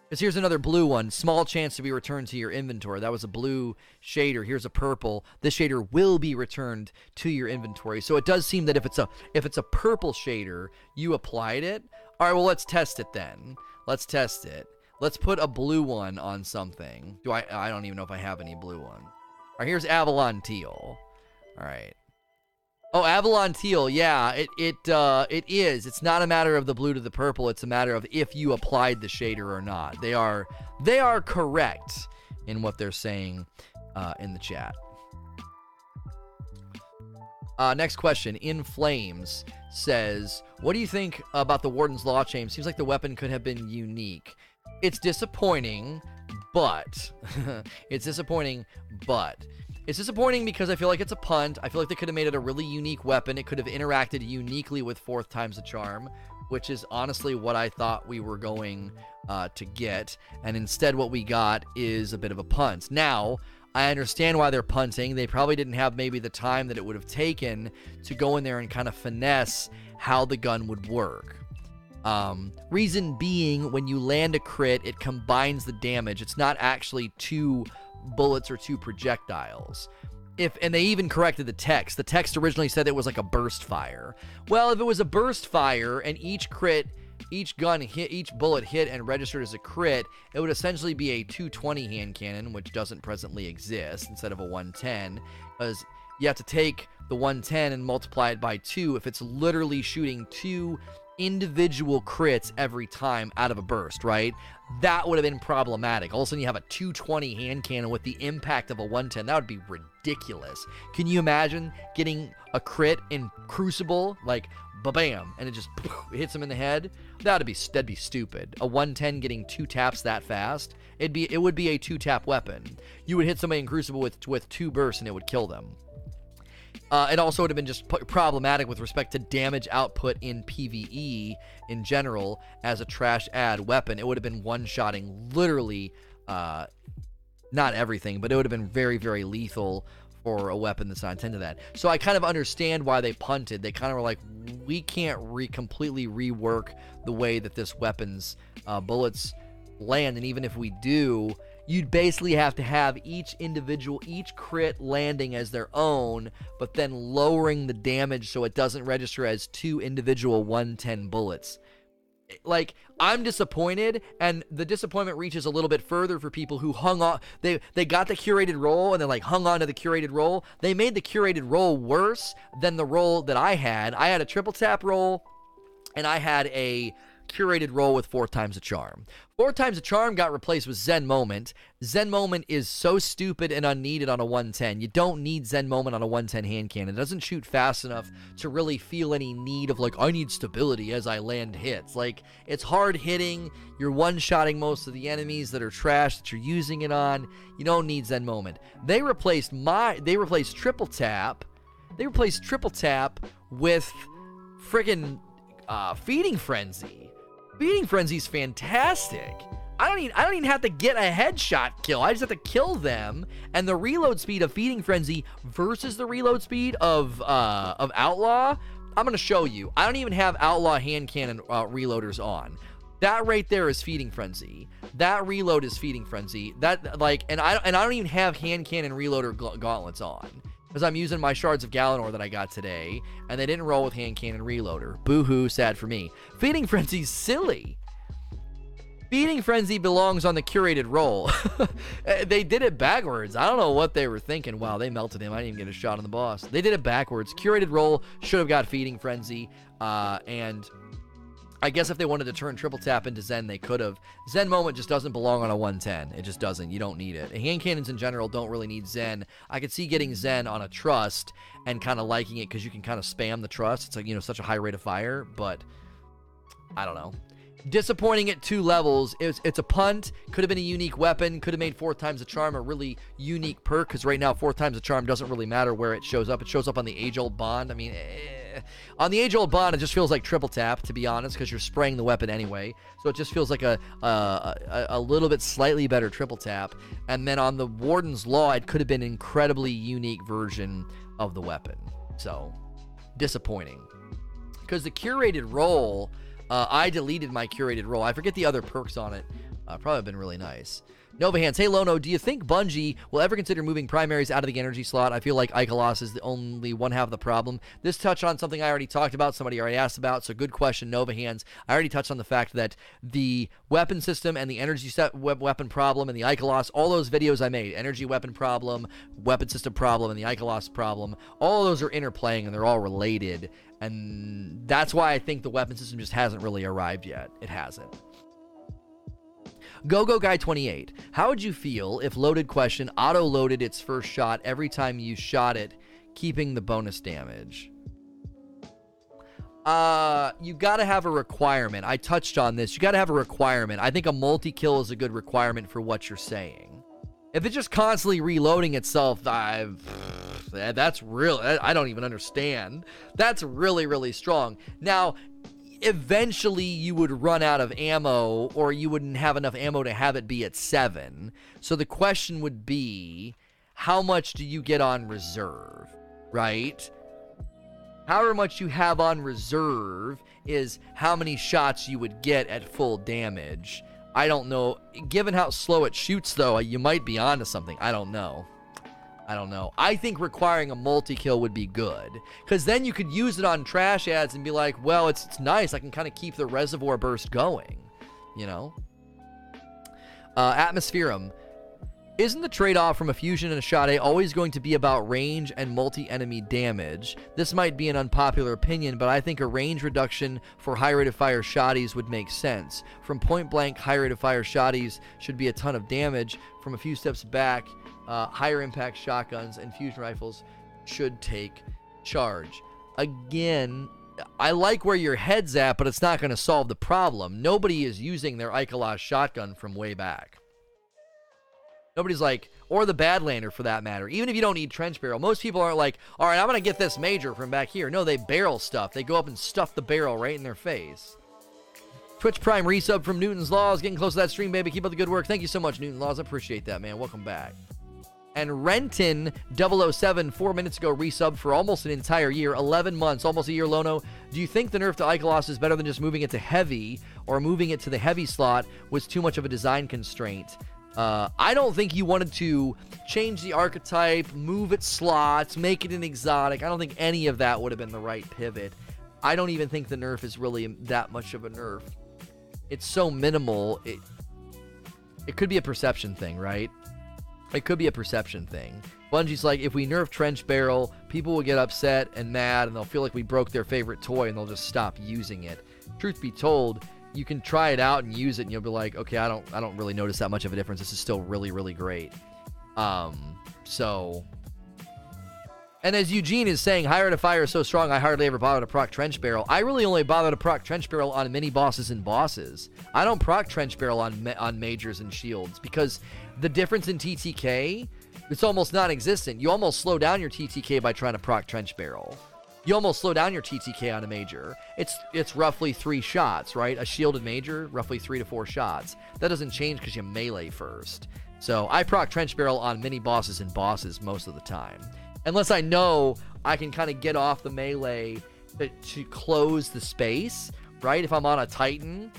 Because here's another blue one. Small chance to be returned to your inventory. That was a blue shader. Here's a purple. This shader will be returned to your inventory. So it does seem that if it's a if it's a purple shader, you applied it. All right, well let's test it then. Let's test it. Let's put a blue one on something. Do I? I don't even know if I have any blue one. All right, here's Avalon Teal. All right. Oh, Avalon Teal. Yeah, it it uh, it is. It's not a matter of the blue to the purple. It's a matter of if you applied the shader or not. They are they are correct in what they're saying uh, in the chat. Uh, next question. In Flames says, "What do you think about the Warden's Law Chain? Seems like the weapon could have been unique. It's disappointing, but (laughs) it's disappointing, but." It's disappointing because I feel like it's a punt. I feel like they could have made it a really unique weapon. It could have interacted uniquely with Fourth Time's a Charm, which is honestly what I thought we were going uh, to get. And instead, what we got is a bit of a punt. Now, I understand why they're punting. They probably didn't have maybe the time that it would have taken to go in there and kind of finesse how the gun would work. Um, reason being, when you land a crit, it combines the damage. It's not actually two bullets or two projectiles. If and they even corrected the text. The text originally said it was like a burst fire. Well, if it was a burst fire and each crit each gun hit, each bullet hit and registered as a crit, it would essentially be a 220 hand cannon, which doesn't presently exist, instead of a 110, because you have to take the 110 and multiply it by two if it's literally shooting two individual crits every time out of a burst, right? That would have been problematic. All of a sudden, you have a 220 hand cannon with the impact of a 110. That would be ridiculous. Can you imagine getting a crit in Crucible? Like, bam, and it just hits him in the head. That'd be that'd be stupid. A 110 getting two taps that fast, it'd be it would be a two tap weapon. You would hit somebody in Crucible with with two bursts and it would kill them. Uh, it also would have been just p- problematic with respect to damage output in PVE in general as a trash ad weapon. It would have been one shotting literally, uh, not everything, but it would have been very, very lethal for a weapon that's not intended that. So I kind of understand why they punted. They kind of were like, we can't re completely rework the way that this weapon's uh, bullets land, and even if we do, you'd basically have to have each individual, each crit landing as their own, but then lowering the damage so it doesn't register as two individual 110 bullets like I'm disappointed, and the disappointment reaches a little bit further for people who hung on. They they got the curated roll and then like hung on to the curated roll. They made the curated roll worse than the roll that I had. I had a triple tap roll, and I had a curated roll with four times a charm. Four times a charm got replaced with Zen Moment. Zen Moment is so stupid and unneeded on a 110. You don't need Zen Moment on a 110 hand cannon. It doesn't shoot fast enough to really feel any need of like I need stability as I land hits. Like it's hard hitting. You're one-shotting most of the enemies that are trash that you're using it on. You don't need Zen Moment. They replaced my they replaced triple tap. They replaced triple tap with friggin' uh, feeding frenzy. Feeding Frenzy's fantastic. I don't even I don't even have to get a headshot kill. I just have to kill them. And the reload speed of Feeding Frenzy versus the reload speed of uh, of Outlaw, I'm gonna show you. I don't even have Outlaw hand cannon uh, reloaders on. That right there is Feeding Frenzy. That reload is Feeding Frenzy. That like, and I and I don't even have hand cannon reloader gauntlets on because I'm using my shards of Galanor that I got today, and they didn't roll with hand cannon reloader. Boo hoo, sad for me. Feeding Frenzy's silly. Feeding Frenzy belongs on the curated roll. (laughs) they did it backwards. I don't know what they were thinking. Wow, they melted him. I didn't even get a shot on the boss. They did it backwards. Curated roll should have got Feeding Frenzy, uh, and I guess if they wanted to turn triple tap into Zen, they could have. Zen moment just doesn't belong on a 110. It just doesn't. You don't need it. Hand cannons in general don't really need Zen. I could see getting Zen on a trust and kind of liking it because you can kind of spam the trust. It's like, you know, such a high rate of fire, but I don't know. Disappointing at two levels. It's, it's a punt. Could have been a unique weapon. Could have made four times a charm a really unique perk because right now, four times a charm doesn't really matter where it shows up. It shows up on the age old bond. I mean, eh on the age old bond, it just feels like triple tap, to be honest, because you're spraying the weapon anyway. So it just feels like a, a, a, a little bit slightly better triple tap. And then on the Warden's Law, it could have been an incredibly unique version of the weapon. So disappointing. Because the curated roll, uh, I deleted my curated roll. I forget the other perks on it. Uh, probably been really nice. Nova Hands, hey Lono, do you think Bungie will ever consider moving primaries out of the energy slot? I feel like Ikelos is the only one half of the problem. This touched on something I already talked about, somebody already asked about, so good question, Nova Hands. I already touched on the fact that the weapon system and the energy set weapon problem and the Ikelos, all those videos I made, energy weapon problem, weapon system problem, and the Ikelos problem, all those are interplaying and they're all related. And that's why I think the weapon system just hasn't really arrived yet. It hasn't. Go Go Guy 28. How would you feel if loaded question auto loaded its first shot every time you shot it, keeping the bonus damage? Uh, you got to have a requirement. I touched on this. You got to have a requirement. I think a multi kill is a good requirement for what you're saying. If it's just constantly reloading itself, I've, (sighs) that's real. I don't even understand. That's really, really strong. Now, eventually you would run out of ammo or you wouldn't have enough ammo to have it be at seven. So the question would be how much do you get on reserve, right? However much you have on reserve is how many shots you would get at full damage. I don't know. Given how slow it shoots, though, you might be onto something. I don't know. I don't know. I think requiring a multi kill would be good because then you could use it on trash ads and be like, well, it's, it's nice. I can kind of keep the reservoir burst going, you know? Uh, Atmospherum. Isn't the trade off from a fusion and a shot A always going to be about range and multi enemy damage? This might be an unpopular opinion, but I think a range reduction for high rate of fire shotties would make sense. From point blank, high rate of fire shotties should be a ton of damage. From a few steps back, uh, higher impact shotguns and fusion rifles should take charge. Again, I like where your head's at, but it's not going to solve the problem. Nobody is using their Ikelos shotgun from way back. Nobody's like, or the Badlander for that matter. Even if you don't need trench barrel, most people aren't like, all right, I'm going to get this major from back here. No, they barrel stuff. They go up and stuff the barrel right in their face. Twitch Prime resub from Newton's Laws. Getting close to that stream, baby. Keep up the good work. Thank you so much, Newton Laws. I appreciate that, man. Welcome back. And Renton 007 four minutes ago resub for almost an entire year, 11 months, almost a year. Lono, do you think the nerf to Ikelos is better than just moving it to heavy, or moving it to the heavy slot was too much of a design constraint? Uh, I don't think you wanted to change the archetype, move it slots, make it an exotic. I don't think any of that would have been the right pivot. I don't even think the nerf is really that much of a nerf. It's so minimal. It it could be a perception thing, right? It could be a perception thing. Bungie's like, if we nerf Trench Barrel, people will get upset and mad, and they'll feel like we broke their favorite toy, and they'll just stop using it. Truth be told, you can try it out and use it, and you'll be like, okay, I don't, I don't really notice that much of a difference. This is still really, really great. Um, so, and as Eugene is saying, high rate of fire is so strong, I hardly ever bother to proc Trench Barrel. I really only bother to proc Trench Barrel on mini bosses and bosses. I don't proc Trench Barrel on on majors and shields because the difference in TTK, it's almost non-existent. You almost slow down your TTK by trying to proc Trench Barrel. You almost slow down your TTK on a major. It's it's roughly three shots, right? A shielded major, roughly three to four shots. That doesn't change because you melee first. So I proc Trench Barrel on mini bosses and bosses most of the time. Unless I know I can kind of get off the melee to, to close the space, right? If I'm on a Titan,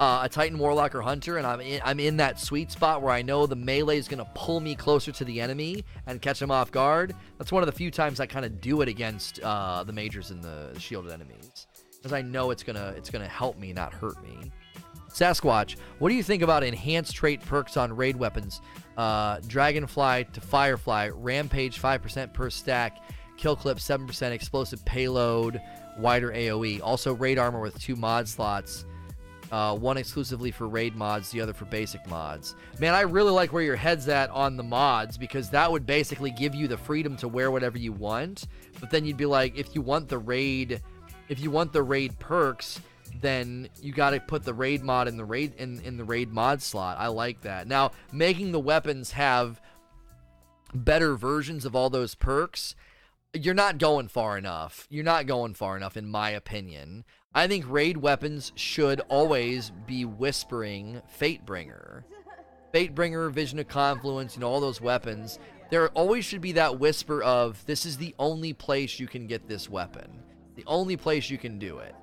uh, a Titan Warlock or Hunter, and I'm in, I'm in that sweet spot where I know the melee is going to pull me closer to the enemy and catch them off guard. That's one of the few times I kind of do it against uh, the majors and the shielded enemies, because I know it's gonna it's gonna help me, not hurt me. Sasquatch, what do you think about enhanced trait perks on raid weapons? Uh, Dragonfly to Firefly, Rampage 5% per stack, Kill Clip 7%, Explosive Payload, wider AoE. Also, raid armor with two mod slots. Uh, one exclusively for raid mods, the other for basic mods. Man, I really like where your head's at on the mods because that would basically give you the freedom to wear whatever you want. But then you'd be like, if you want the raid, if you want the raid perks, then you got to put the raid mod in the raid in, in the raid mod slot. I like that. Now, making the weapons have better versions of all those perks, you're not going far enough. You're not going far enough in my opinion. I think raid weapons should always be whispering Fatebringer. Fatebringer, Vision of Confluence, you know, all those weapons. There always should be that whisper of, this is the only place you can get this weapon. The only place you can do it.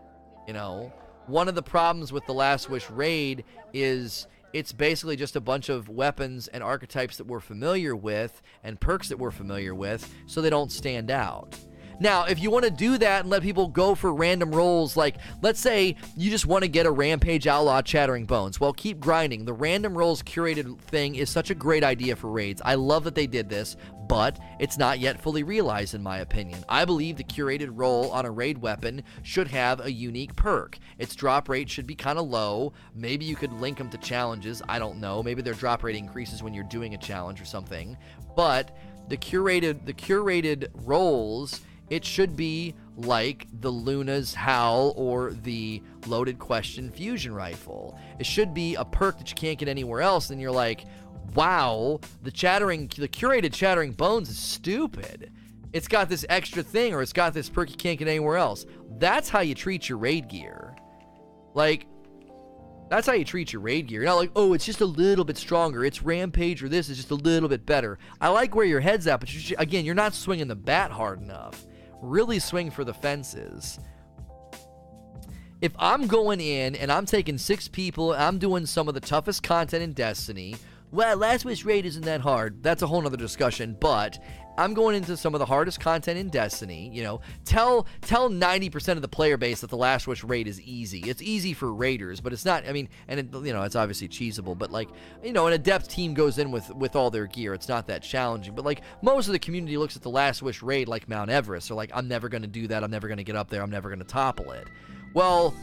You know? One of the problems with the Last Wish raid is it's basically just a bunch of weapons and archetypes that we're familiar with and perks that we're familiar with, so they don't stand out. Now, if you want to do that and let people go for random rolls, like let's say you just want to get a Rampage Outlaw Chattering Bones, well, keep grinding. The random rolls curated thing is such a great idea for raids. I love that they did this, but it's not yet fully realized in my opinion. I believe the curated roll on a raid weapon should have a unique perk. Its drop rate should be kind of low. Maybe you could link them to challenges. I don't know. Maybe their drop rate increases when you're doing a challenge or something. But the curated the curated rolls it should be like the Luna's Howl or the Loaded Question Fusion Rifle. It should be a perk that you can't get anywhere else, and you're like, wow, the chattering, the curated chattering bones is stupid. It's got this extra thing, or it's got this perk you can't get anywhere else. That's how you treat your raid gear. Like, that's how you treat your raid gear. You're not like, oh, it's just a little bit stronger. It's rampage or this is just a little bit better. I like where your head's at, but you, again, you're not swinging the bat hard enough really swing for the fences. If I'm going in and I'm taking six people, I'm doing some of the toughest content in Destiny. Well, Last Wish Raid isn't that hard. That's a whole nother discussion. But I'm going into some of the hardest content in Destiny. You know, tell tell 90% of the player base that the Last Wish raid is easy. It's easy for raiders, but it's not. I mean, and it, you know, it's obviously cheesable. But like, you know, an adept team goes in with with all their gear. It's not that challenging. But like, most of the community looks at the Last Wish raid like Mount Everest. They're like, I'm never going to do that. I'm never going to get up there. I'm never going to topple it. Well,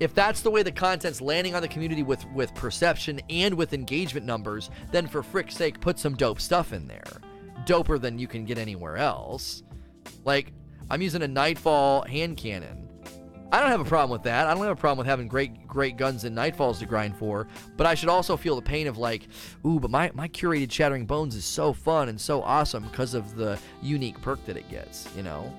if that's the way the content's landing on the community with with perception and with engagement numbers, then for frick's sake, put some dope stuff in there doper than you can get anywhere else. Like, I'm using a Nightfall hand cannon. I don't have a problem with that. I don't have a problem with having great great guns and Nightfalls to grind for, but I should also feel the pain of like, ooh, but my, my curated Chattering Bones is so fun and so awesome because of the unique perk that it gets, you know?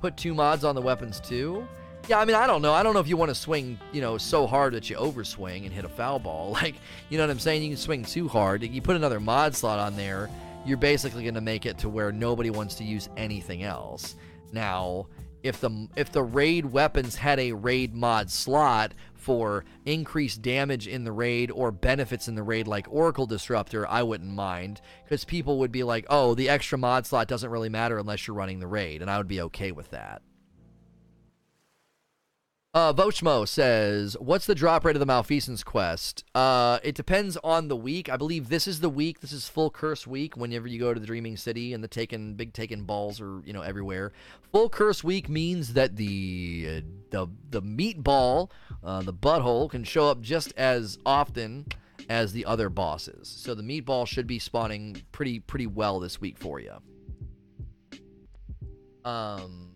Put two mods on the weapons too. Yeah, I mean, I don't know. I don't know if you want to swing, you know, so hard that you overswing and hit a foul ball. (laughs) Like, you know what I'm saying? You can swing too hard. You put another mod slot on there, you're basically going to make it to where nobody wants to use anything else. Now, if the if the raid weapons had a raid mod slot for increased damage in the raid or benefits in the raid like Oracle Disruptor, I wouldn't mind because people would be like, "Oh, the extra mod slot doesn't really matter unless you're running the raid," and I would be okay with that. Uh, Vochmo says, "What's the drop rate of the Malfeasance quest? Uh, it depends on the week. I believe this is the week. This is full curse week. Whenever you go to the Dreaming City and the taken big taken balls are you know everywhere. Full curse week means that the uh, the the meatball, uh, the butthole, can show up just as often as the other bosses. So the meatball should be spawning pretty pretty well this week for you. Um."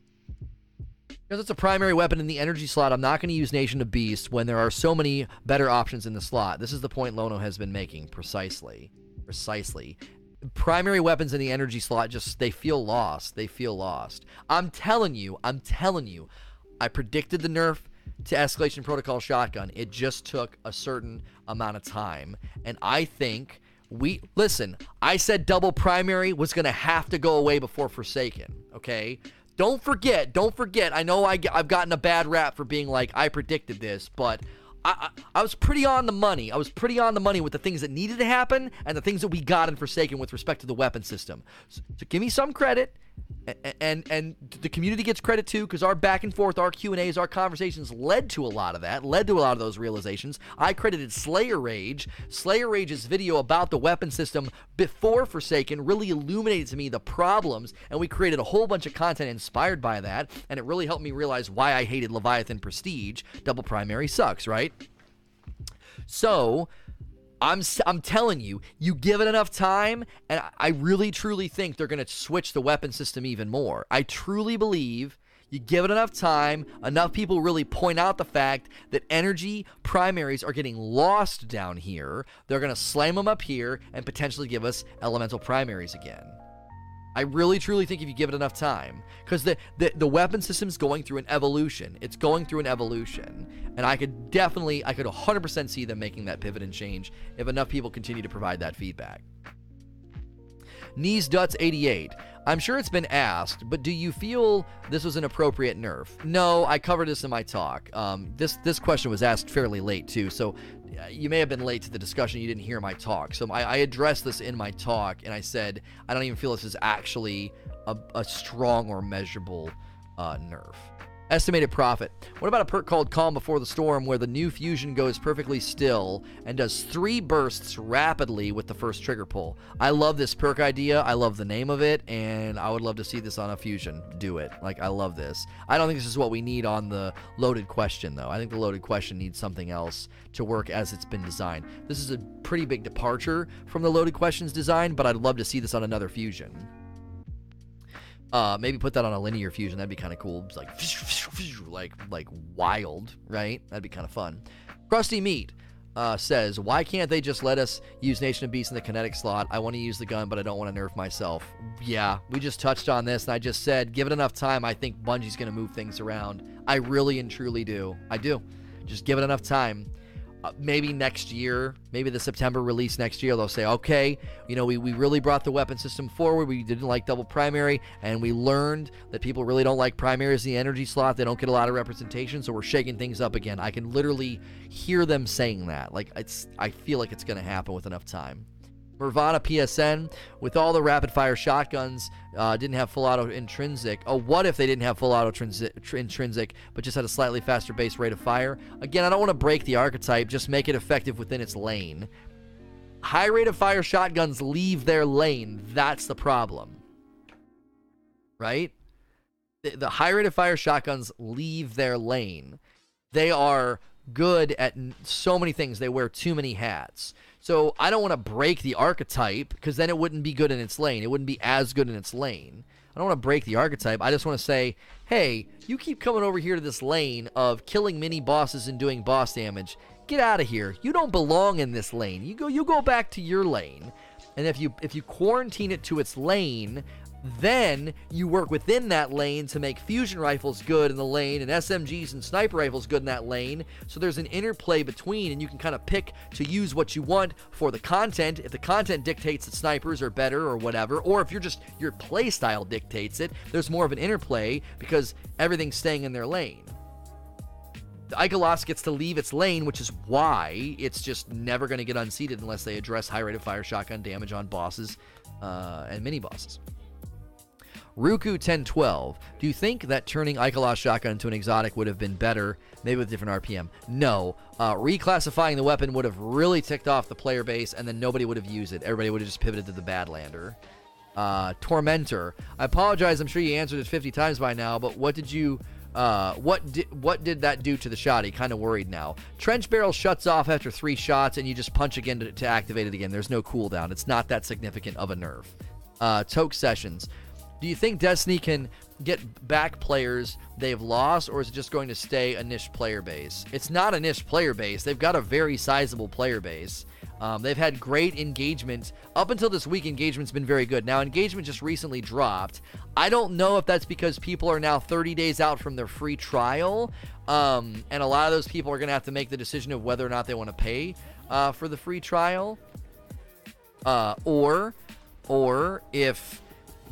Because it's a primary weapon in the energy slot, I'm not going to use Nation of Beasts when there are so many better options in the slot. This is the point Lono has been making, precisely. Precisely. Primary weapons in the energy slot just, they feel lost. They feel lost. I'm telling you, I'm telling you, I predicted the nerf to Escalation Protocol Shotgun. It just took a certain amount of time. And I think we, listen, I said double primary was going to have to go away before Forsaken, okay? Don't forget, don't forget. I know I, I've gotten a bad rap for being like, I predicted this, but I, I, I, was pretty on the money. I was pretty on the money with the things that needed to happen and the things that we got in Forsaken with respect to the weapon system. So, so give me some credit and and the community gets credit too because our back and forth our q&a's our conversations led to a lot of that led to a lot of those realizations. I credited Slayerage. Slayer rage's video about the weapon system before forsaken really illuminated to me the problems and we created a whole bunch of content inspired by that and it really helped me realize why i hated leviathan prestige. Double primary sucks right? So I'm I'm telling you, you give it enough time, and I really truly think they're to switch the weapon system even more. I truly believe you give it enough time, enough people really point out the fact that energy primaries are getting lost down here. They're to slam them up here and potentially give us elemental primaries again. I really truly think if you give it enough time, because the, the the weapon system's going through an evolution. It's going through an evolution, and I could definitely, I could 100% see them making that pivot and change if enough people continue to provide that feedback. Knees Duts 88. I'm sure it's been asked, but do you feel this was an appropriate nerf? No, I covered this in my talk. Um, this this question was asked fairly late too, so uh, you may have been late to the discussion. You didn't hear my talk, so I, I addressed this in my talk, and I said I don't even feel this is actually a, a strong or measurable uh, nerf. Estimated profit. What about a perk called Calm Before the Storm where the new fusion goes perfectly still and does three bursts rapidly with the first trigger pull? I love this perk idea. I love the name of it, and I would love to see this on a fusion. Do it. Like, I love this. I don't think this is what we need on the loaded question, though. I think the loaded question needs something else to work as it's been designed. This is a pretty big departure from the loaded questions design, but I'd love to see this on another fusion. Uh, maybe put that on a linear fusion. That'd be kind of cool. It's like, like, like wild, right? That'd be kind of fun. Crusty Meat uh, says, "Why can't they just let us use Nation of Beasts in the kinetic slot? I want to use the gun, but I don't want to nerf myself." Yeah, we just touched on this, and I just said, give it enough time. I think Bungie's to move things around. I really and truly do. I do. Just give it enough time uh, maybe next year, maybe the September release next year, they'll say, okay, you know, we, we really brought the weapon system forward. We didn't like double primary, and we learned that people really don't like primaries in the energy slot. They don't get a lot of representation, so we're shaking things up again. I can literally hear them saying that. Like, it's, I feel like it's going to happen with enough time. Nirvana PSN with all the rapid fire shotguns uh, didn't have full auto intrinsic. Oh, what if they didn't have full auto tr- intrinsic, but just had a slightly faster base rate of fire? Again, I don't want to break the archetype, just make it effective within its lane. High rate of fire shotguns leave their lane. That's the problem. Right? The, the high rate of fire shotguns leave their lane. They are good at so many things. They wear too many hats. So I don't want to break the archetype because then it wouldn't be good in its lane. It wouldn't be as good in its lane. I don't want to break the archetype. I just want to say, hey, you keep coming over here to this lane of killing mini bosses and doing boss damage. Get out of here. You don't belong in this lane. You go you go back to your lane. And if you if you quarantine it to its lane, Then you work within that lane to make fusion rifles good in the lane and SMGs and sniper rifles good in that lane. So there's an interplay between, and you can kind of pick to use what you want for the content. If the content dictates that snipers are better or whatever, or if you're just your play style dictates it, there's more of an interplay because everything's staying in their lane. The Ikelos gets to leave its lane, which is why it's just never going to get unseated unless they address high rate of fire shotgun damage on bosses uh, and mini bosses. Ruku 1012. Do you think that turning Ikelos shotgun into an exotic would have been better, maybe with different RPM? No. Uh, reclassifying the weapon would have really ticked off the player base, and then nobody would have used it. Everybody would have just pivoted to the Badlander. Uh, Tormentor. I apologize. I'm sure you answered it 50 times by now, but what did you uh, what did what did that do to the shot? He kind of worried now. Trench barrel shuts off after three shots, and you just punch again to, to activate it again. There's no cooldown. It's not that significant of a nerf. Uh, Toke sessions. Do you think Destiny can get back players they've lost, or is it just going to stay a niche player base? It's not a niche player base. They've got a very sizable player base. Um, they've had great engagement. Up until this week, engagement's been very good. Now, engagement just recently dropped. I don't know if that's because people are now 30 days out from their free trial, um, and a lot of those people are going to have to make the decision of whether or not they want to pay uh, for the free trial, uh, or, or if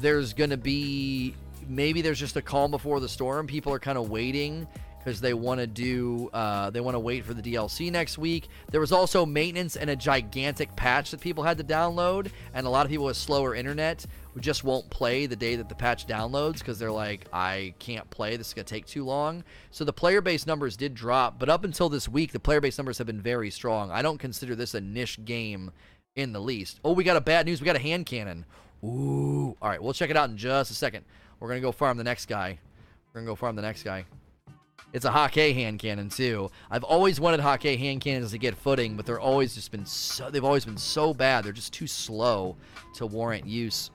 there's going to be maybe there's just a calm before the storm. People are kind of waiting because they want to do uh, they want to wait for the DLC next week. There was also maintenance and a gigantic patch that people had to download, and a lot of people with slower internet just won't play the day that the patch downloads because they're like, I can't play. This is gonna take too long. So the player base numbers did drop, but up until this week, the player base numbers have been very strong. I don't consider this a niche game in the least. Oh, we got a bad news. We got a hand cannon. Ooh. All right, we'll check it out in just a second. We're gonna go farm the next guy. We're gonna go farm the next guy. It's a Hakke hand cannon too. I've always wanted Hakke hand cannons to get footing, but they're always just been so they've always been so bad. They're just too slow to warrant use.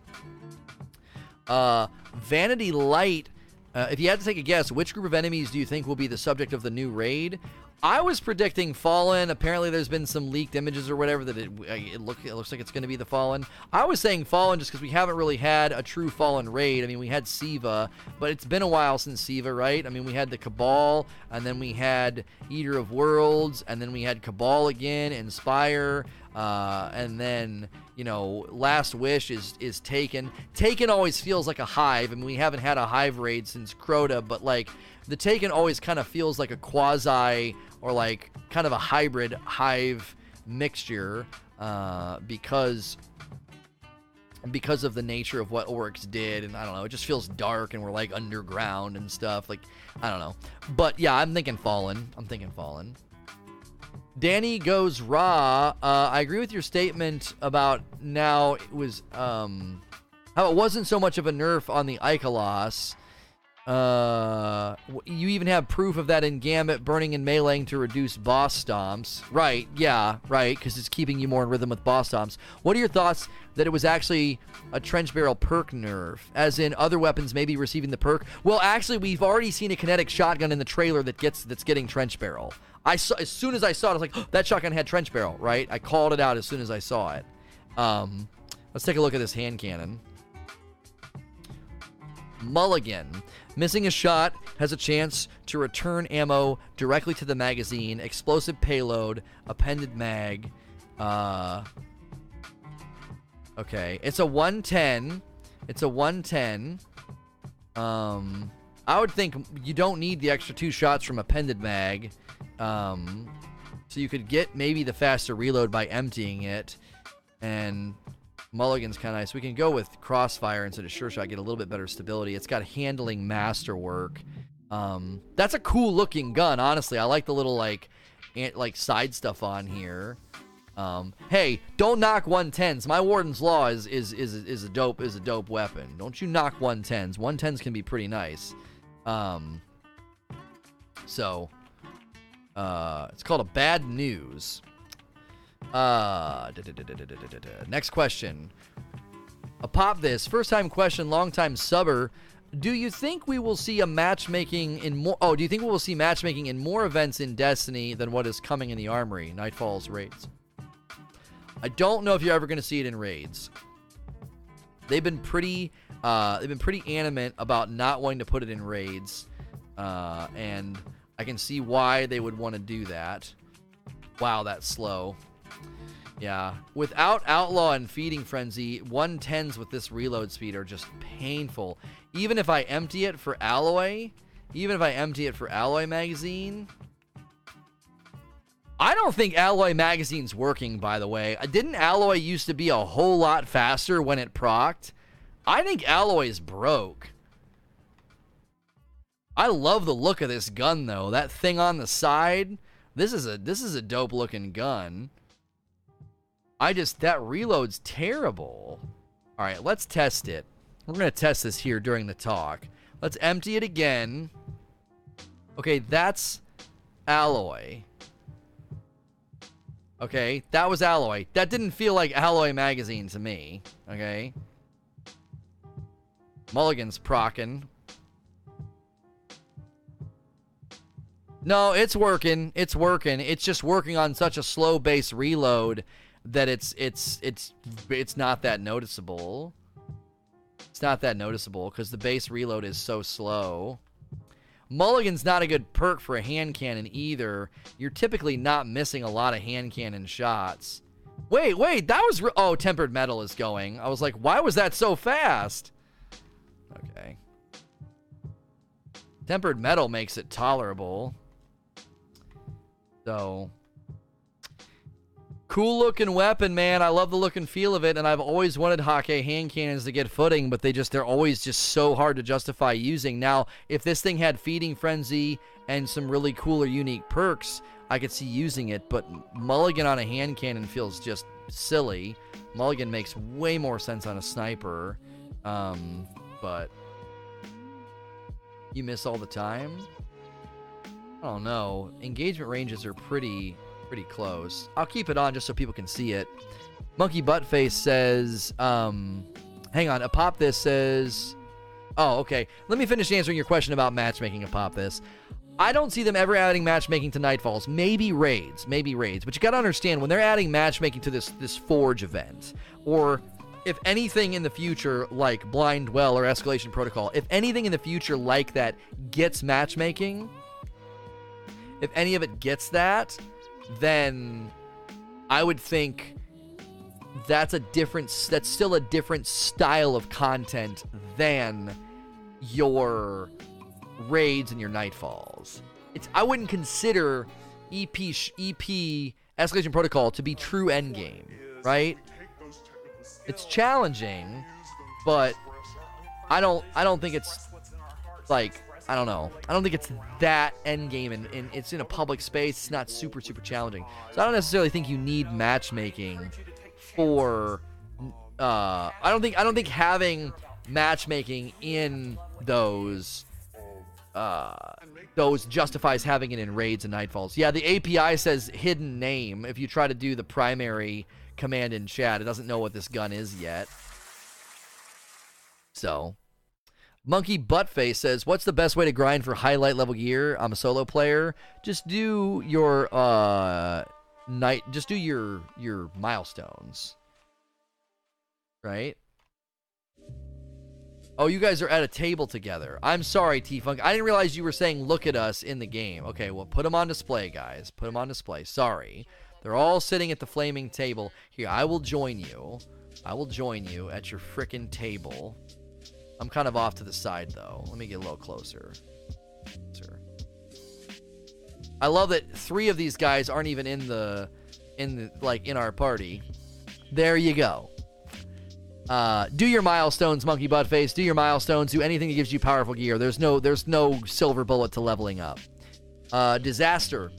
Uh, Vanity Light. Uh, if you had to take a guess, which group of enemies do you think will be the subject of the new raid? I was predicting Fallen. Apparently, there's been some leaked images or whatever that it, it, look, it looks like it's going to be the Fallen. I was saying Fallen just because we haven't really had a true Fallen raid. I mean, we had Siva, but it's been a while since Siva, right? I mean, we had the Cabal, and then we had Eater of Worlds, and then we had Cabal again, Inspire, uh, and then you know, Last Wish is is Taken. Taken always feels like a hive. I mean, we haven't had a hive raid since Crota, but like the Taken always kind of feels like a quasi or like kind of a hybrid hive mixture uh, because because of the nature of what Oryx did, and I don't know, it just feels dark and we're like underground and stuff. Like, I don't know. But yeah, I'm thinking Fallen. I'm thinking Fallen. Danny goes raw. Uh, I agree with your statement about now it was um, how it wasn't so much of a nerf on the Ikelos uh, you even have proof of that in Gambit burning and meleeing to reduce boss stomps. Right, yeah, right, because it's keeping you more in rhythm with boss stomps. What are your thoughts that it was actually a trench barrel perk nerf, as in other weapons maybe receiving the perk? Well, actually, we've already seen a kinetic shotgun in the trailer that gets that's getting trench barrel. I saw as soon as I saw it, I was like, oh, that shotgun had trench barrel, right? I called it out as soon as I saw it. Um, let's take a look at this hand cannon. Mulligan. Missing a shot has a chance to return ammo directly to the magazine. Explosive payload, appended mag. Uh, okay, it's a 110. It's a 110. Um, I would think you don't need the extra two shots from appended mag. Um, so you could get maybe the faster reload by emptying it and Mulligan's kind of nice. We can go with Crossfire instead of Sure Shot, get a little bit better stability. It's got handling masterwork. Um, that's a cool looking gun, honestly. I like the little like like side stuff on here. Um, hey, don't knock 110s. My Warden's Law is, is is is a dope is a dope weapon. Don't you knock 110s. 110s can be pretty nice. Um, so uh, it's called a bad news. Uh, next question. A pop this first time question, long time subber. Do you think we will see a matchmaking in more? Oh, do you think we will see matchmaking in more events in Destiny than what is coming in the Armory, Nightfall's raids? I don't know if you're ever going to see it in raids. They've been pretty Uh, they've been pretty animate about not wanting to put it in raids, uh, and I can see why they would want to do that. Wow, that's slow. Yeah, without Outlaw and Feeding Frenzy, 110s with this reload speed are just painful. Even if I empty it for Alloy, even if I empty it for Alloy Magazine, I don't think Alloy Magazine's working, by the way. Uh, didn't Alloy used to be a whole lot faster when it procced? I think Alloy's broke. I love the look of this gun though. That thing on the side. This is a this is a dope looking gun. I just that reload's terrible. All right, let's test it. We're going to test this here during the talk. Let's empty it again. Okay, that's alloy. Okay, that was alloy. That didn't feel like alloy magazine to me. Okay. Mulligan's procking. No, it's working. It's working. It's just working on such a slow base reload that it's it's it's it's not that noticeable. It's not that noticeable because the base reload is so slow. Mulligan's not a good perk for a hand cannon either. You're typically not missing a lot of hand cannon shots. Wait, wait, that was oh, tempered metal is going. I was like, why was that so fast? Okay. Tempered metal makes it tolerable. So, Cool looking weapon, man. I love the look and feel of it, and I've always wanted Hakke hand cannons to get footing, but they just they're always just so hard to justify using. Now, if this thing had feeding frenzy and some really cool or unique perks, I could see using it, but Mulligan on a hand cannon feels just silly. Mulligan makes way more sense on a sniper. Um, but you miss all the time? I don't know. Engagement ranges are pretty pretty close. I'll keep it on just so people can see it. Monkey Buttface says, um, hang on, a pop this says, oh, okay. Let me finish answering your question about matchmaking a pop this. I don't see them ever adding matchmaking to Nightfalls. Maybe raids, maybe raids. But you got to understand when they're adding matchmaking to this this Forge event, or if anything in the future like Blind Well or Escalation Protocol, if anything in the future like that gets matchmaking, if any of it gets that, then I would think that's a different that's still a different style of content than your raids and your nightfalls. It's I wouldn't consider EP EP Escalation Protocol to be true endgame, right? It's challenging, but I don't I don't think it's like I don't know. I don't think it's that end game, and, and it's in a public space. It's not super super challenging. So I don't necessarily think you need matchmaking for. Uh, I don't think I don't think having matchmaking in those uh, those justifies having it in raids and nightfalls. Yeah, the API says hidden name. If you try to do the primary command in chat, it doesn't know what this gun is yet. So Monkey Buttface says, "What's the best way to grind for highlight level gear? I'm a solo player. Just do your uh night. Just do your your milestones, right? Oh, you guys are at a table together. I'm sorry, T Funk. I didn't realize you were saying look at us in the game. Okay, well put them on display, guys. Put them on display. Sorry, they're all sitting at the flaming table. Here, I will join you. I will join you at your frickin' table." I'm kind of off to the side though. Let me get a little closer. I love that three of these guys aren't even in the in the like in our party. There you go. Uh, do your milestones, Monkey Buttface. Do your milestones. Do anything that gives you powerful gear. There's no there's no silver bullet to leveling up. Uh, Disaster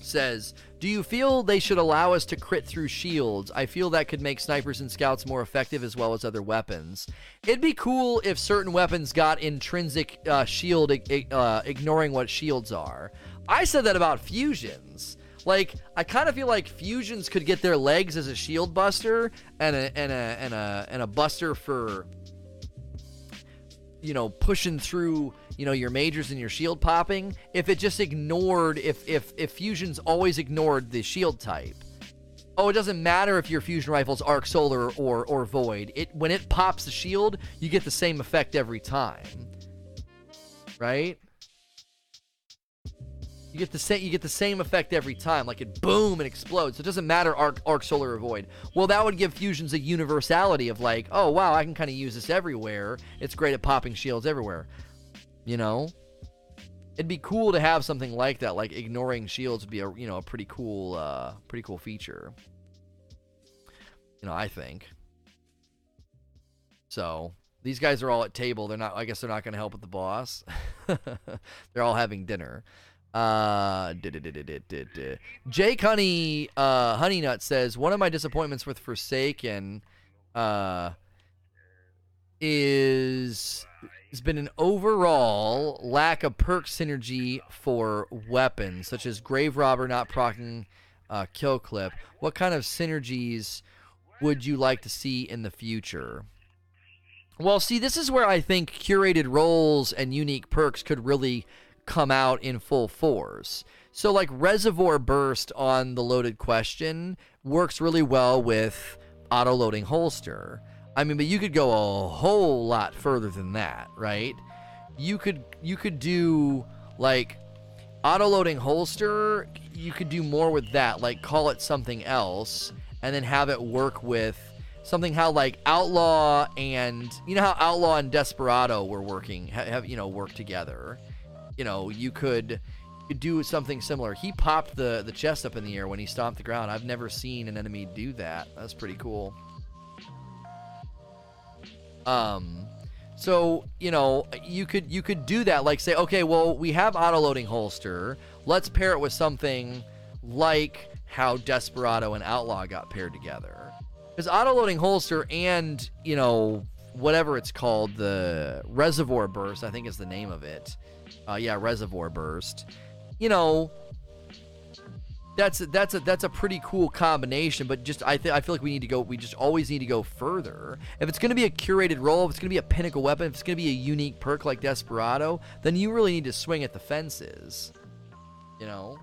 says do you feel they should allow us to crit through shields? I feel that could make snipers and scouts more effective as well as other weapons. It'd be cool if certain weapons got intrinsic uh, shield uh, ignoring what shields are. I said that about fusions. Like, I kind of feel like fusions could get their legs as a shield buster and a and a and a and a buster for you know pushing through you know your majors and your shield popping if it just ignored if if if fusions always ignored the shield type oh, it doesn't matter if your fusion rifle's arc solar or or void. It when it pops the shield, you get the same effect every time. Right? You get the same you get the same effect every time. Like it boom and explodes. It doesn't matter arc arc solar or void. Well, that would give fusions a universality of like, oh wow, I can kind of use this everywhere. It's great at popping shields everywhere. You know? It'd be cool to have something like that. Like ignoring shields would be a you know a pretty cool uh pretty cool feature. You know, I think. So these guys are all at table. They're not. I guess they're not going to help with the boss. (laughs) they're all having dinner. Uh, Jake Honey, uh, Honey Nut says one of my disappointments with Forsaken, uh, is has been an overall lack of perk synergy for weapons, such as Grave Robber not procking uh, kill clip. What kind of synergies would you like to see in the future? Well, see, this is where I think curated rolls and unique perks could really come out in full force. So, like Reservoir Burst on the loaded question works really well with auto loading holster. I mean, but you could go a whole lot further than that, right? You could you could do like auto loading holster. You could do more with that, like call it something else, and then have it work with something how like outlaw and you know how outlaw and desperado were working have, you know work together you know, you could do something similar. He popped the the chest up in the air when he stomped the ground. I've never seen an enemy do that. That's pretty cool. Um, so you know, you could you could do that. Like say, okay, well, we have auto loading holster. Let's pair it with something like how Desperado and Outlaw got paired together. Because auto loading holster and you know whatever it's called, the Reservoir Burst, I think is the name of it uh, yeah, Reservoir Burst. You know, that's a, that's a that's a pretty cool combination. But just I th- I feel like we need to go. We just always need to go further. If it's going to be a curated roll, if it's going to be a pinnacle weapon, if it's going to be a unique perk like Desperado, then you really need to swing at the fences. You know.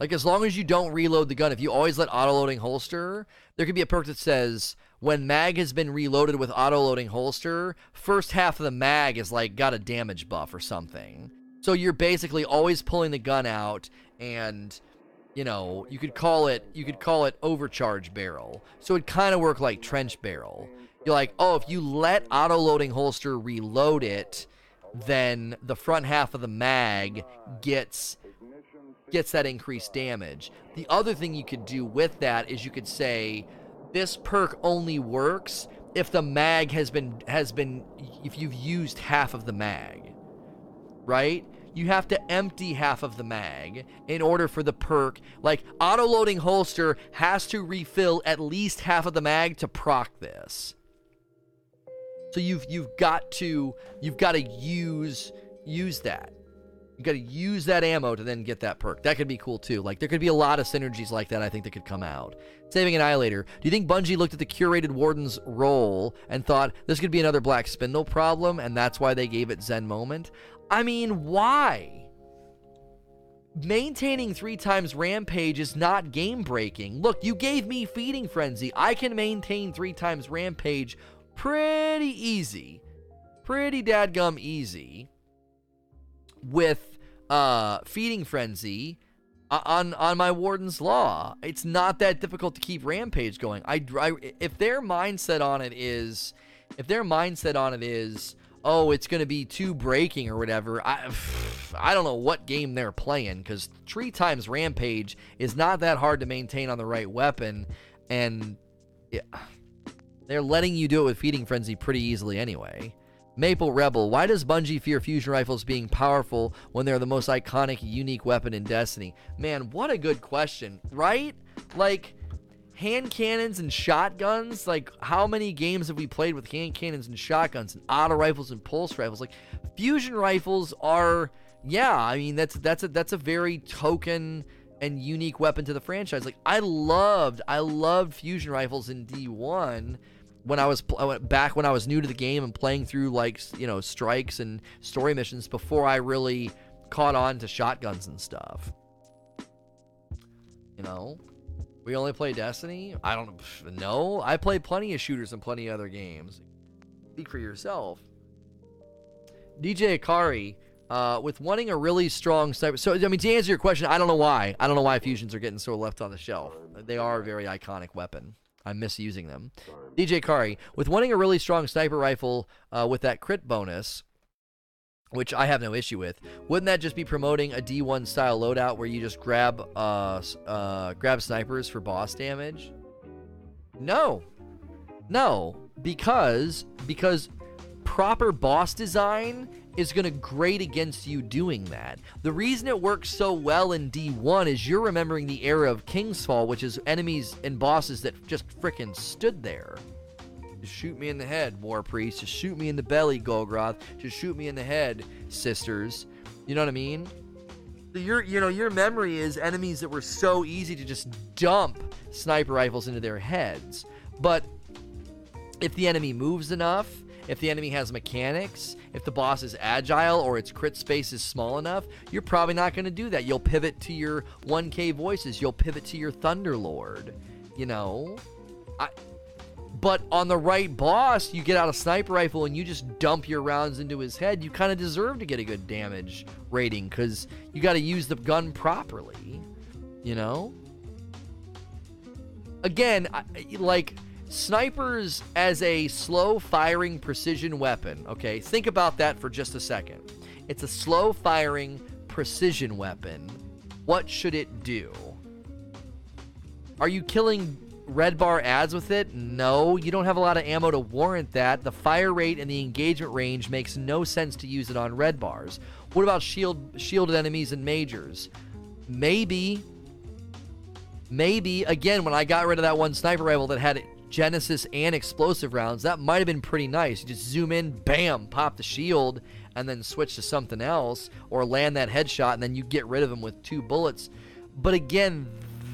Like as long as you don't reload the gun, if you always let auto loading holster, there could be a perk that says when mag has been reloaded with auto loading holster, first half of the mag is like got a damage buff or something. So you're basically always pulling the gun out and you know, you could call it you could call it overcharge barrel. So it kind of work like trench barrel. You're like, "Oh, if you let auto loading holster reload it, then the front half of the mag gets gets that increased damage. The other thing you could do with that is you could say this perk only works if the mag has been has been if you've used half of the mag. Right? You have to empty half of the mag in order for the perk. Like auto loading holster has to refill at least half of the mag to proc this. So you've you've got to you've got to use use that. You got to use that ammo to then get that perk. That could be cool too. Like there could be a lot of synergies like that. I think that could come out. Saving Annihilator. Do you think Bungie looked at the curated Warden's roll and thought this could be another Black Spindle problem, and that's why they gave it Zen Moment? I mean, why? Maintaining three times Rampage is not game breaking. Look, you gave me Feeding Frenzy. I can maintain three times Rampage pretty easy. Pretty dadgum easy. With uh, feeding frenzy on on my warden's law. It's not that difficult to keep rampage going. I, I if their mindset on it is if their mindset on it is oh it's going to be too breaking or whatever I (sighs) I don't know what game they're playing cuz 3 times rampage is not that hard to maintain on the right weapon and yeah, they're letting you do it with feeding frenzy pretty easily anyway. Maple Rebel, why does Bungie fear fusion rifles being powerful when they're the most iconic, unique weapon in Destiny? Man, what a good question, right? Like, hand cannons and shotguns, like, how many games have we played with hand cannons and shotguns and auto rifles and pulse rifles? Like, fusion rifles are, yeah, I mean, that's, that's, a, that's a very token and unique weapon to the franchise. Like, I loved, I loved fusion rifles in D1 when I was pl- back when I was new to the game and playing through like you know strikes and story missions before I really caught on to shotguns and stuff. You know? We only play Destiny? I don't know. I play plenty of shooters and plenty of other games. Speak for yourself. DJ Akari, uh, with wanting a really strong sniper. So, I mean, to answer your question, I don't know why. I don't know why fusions are getting so left on the shelf. They are a very iconic weapon. I'm misusing them. DJ Kari, with wanting a really strong sniper rifle uh, with that crit bonus, which I have no issue with, wouldn't that just be promoting a D1 style loadout where you just grab uh, uh, grab snipers for boss damage? No, no, because because proper boss design is going to grate against you doing that. The reason it works so well in D1 is you're remembering the era of Kingsfall, which is enemies and bosses that just fricking stood there. Just shoot me in the head, War Priest. Just shoot me in the belly, Golgoroth. Just shoot me in the head, sisters. You know what I mean? Your, you know, your memory is enemies that were so easy to just dump sniper rifles into their heads. But if the enemy moves enough, if the enemy has mechanics, if the boss is agile or its crit space is small enough, you're probably not going to do that. You'll pivot to your 1K voices. You'll pivot to your Thunderlord. You know? I, but on the right boss, you get out a sniper rifle and you just dump your rounds into his head. You kind of deserve to get a good damage rating because you got to use the gun properly. You know? Again, I, like Snipers as a slow firing precision weapon, okay? Think about that for just a second. It's a slow firing precision weapon. What should it do? Are you killing red bar ads with it? No, you don't have a lot of ammo to warrant that. The fire rate and the engagement range makes no sense to use it on red bars. What about shield shielded enemies and majors? Maybe. Maybe again when I got rid of that one sniper rifle that had Genesis and explosive rounds, that might have been pretty nice. You just zoom in, bam, pop the shield, and then switch to something else, or land that headshot, and then you get rid of him with two bullets. But again,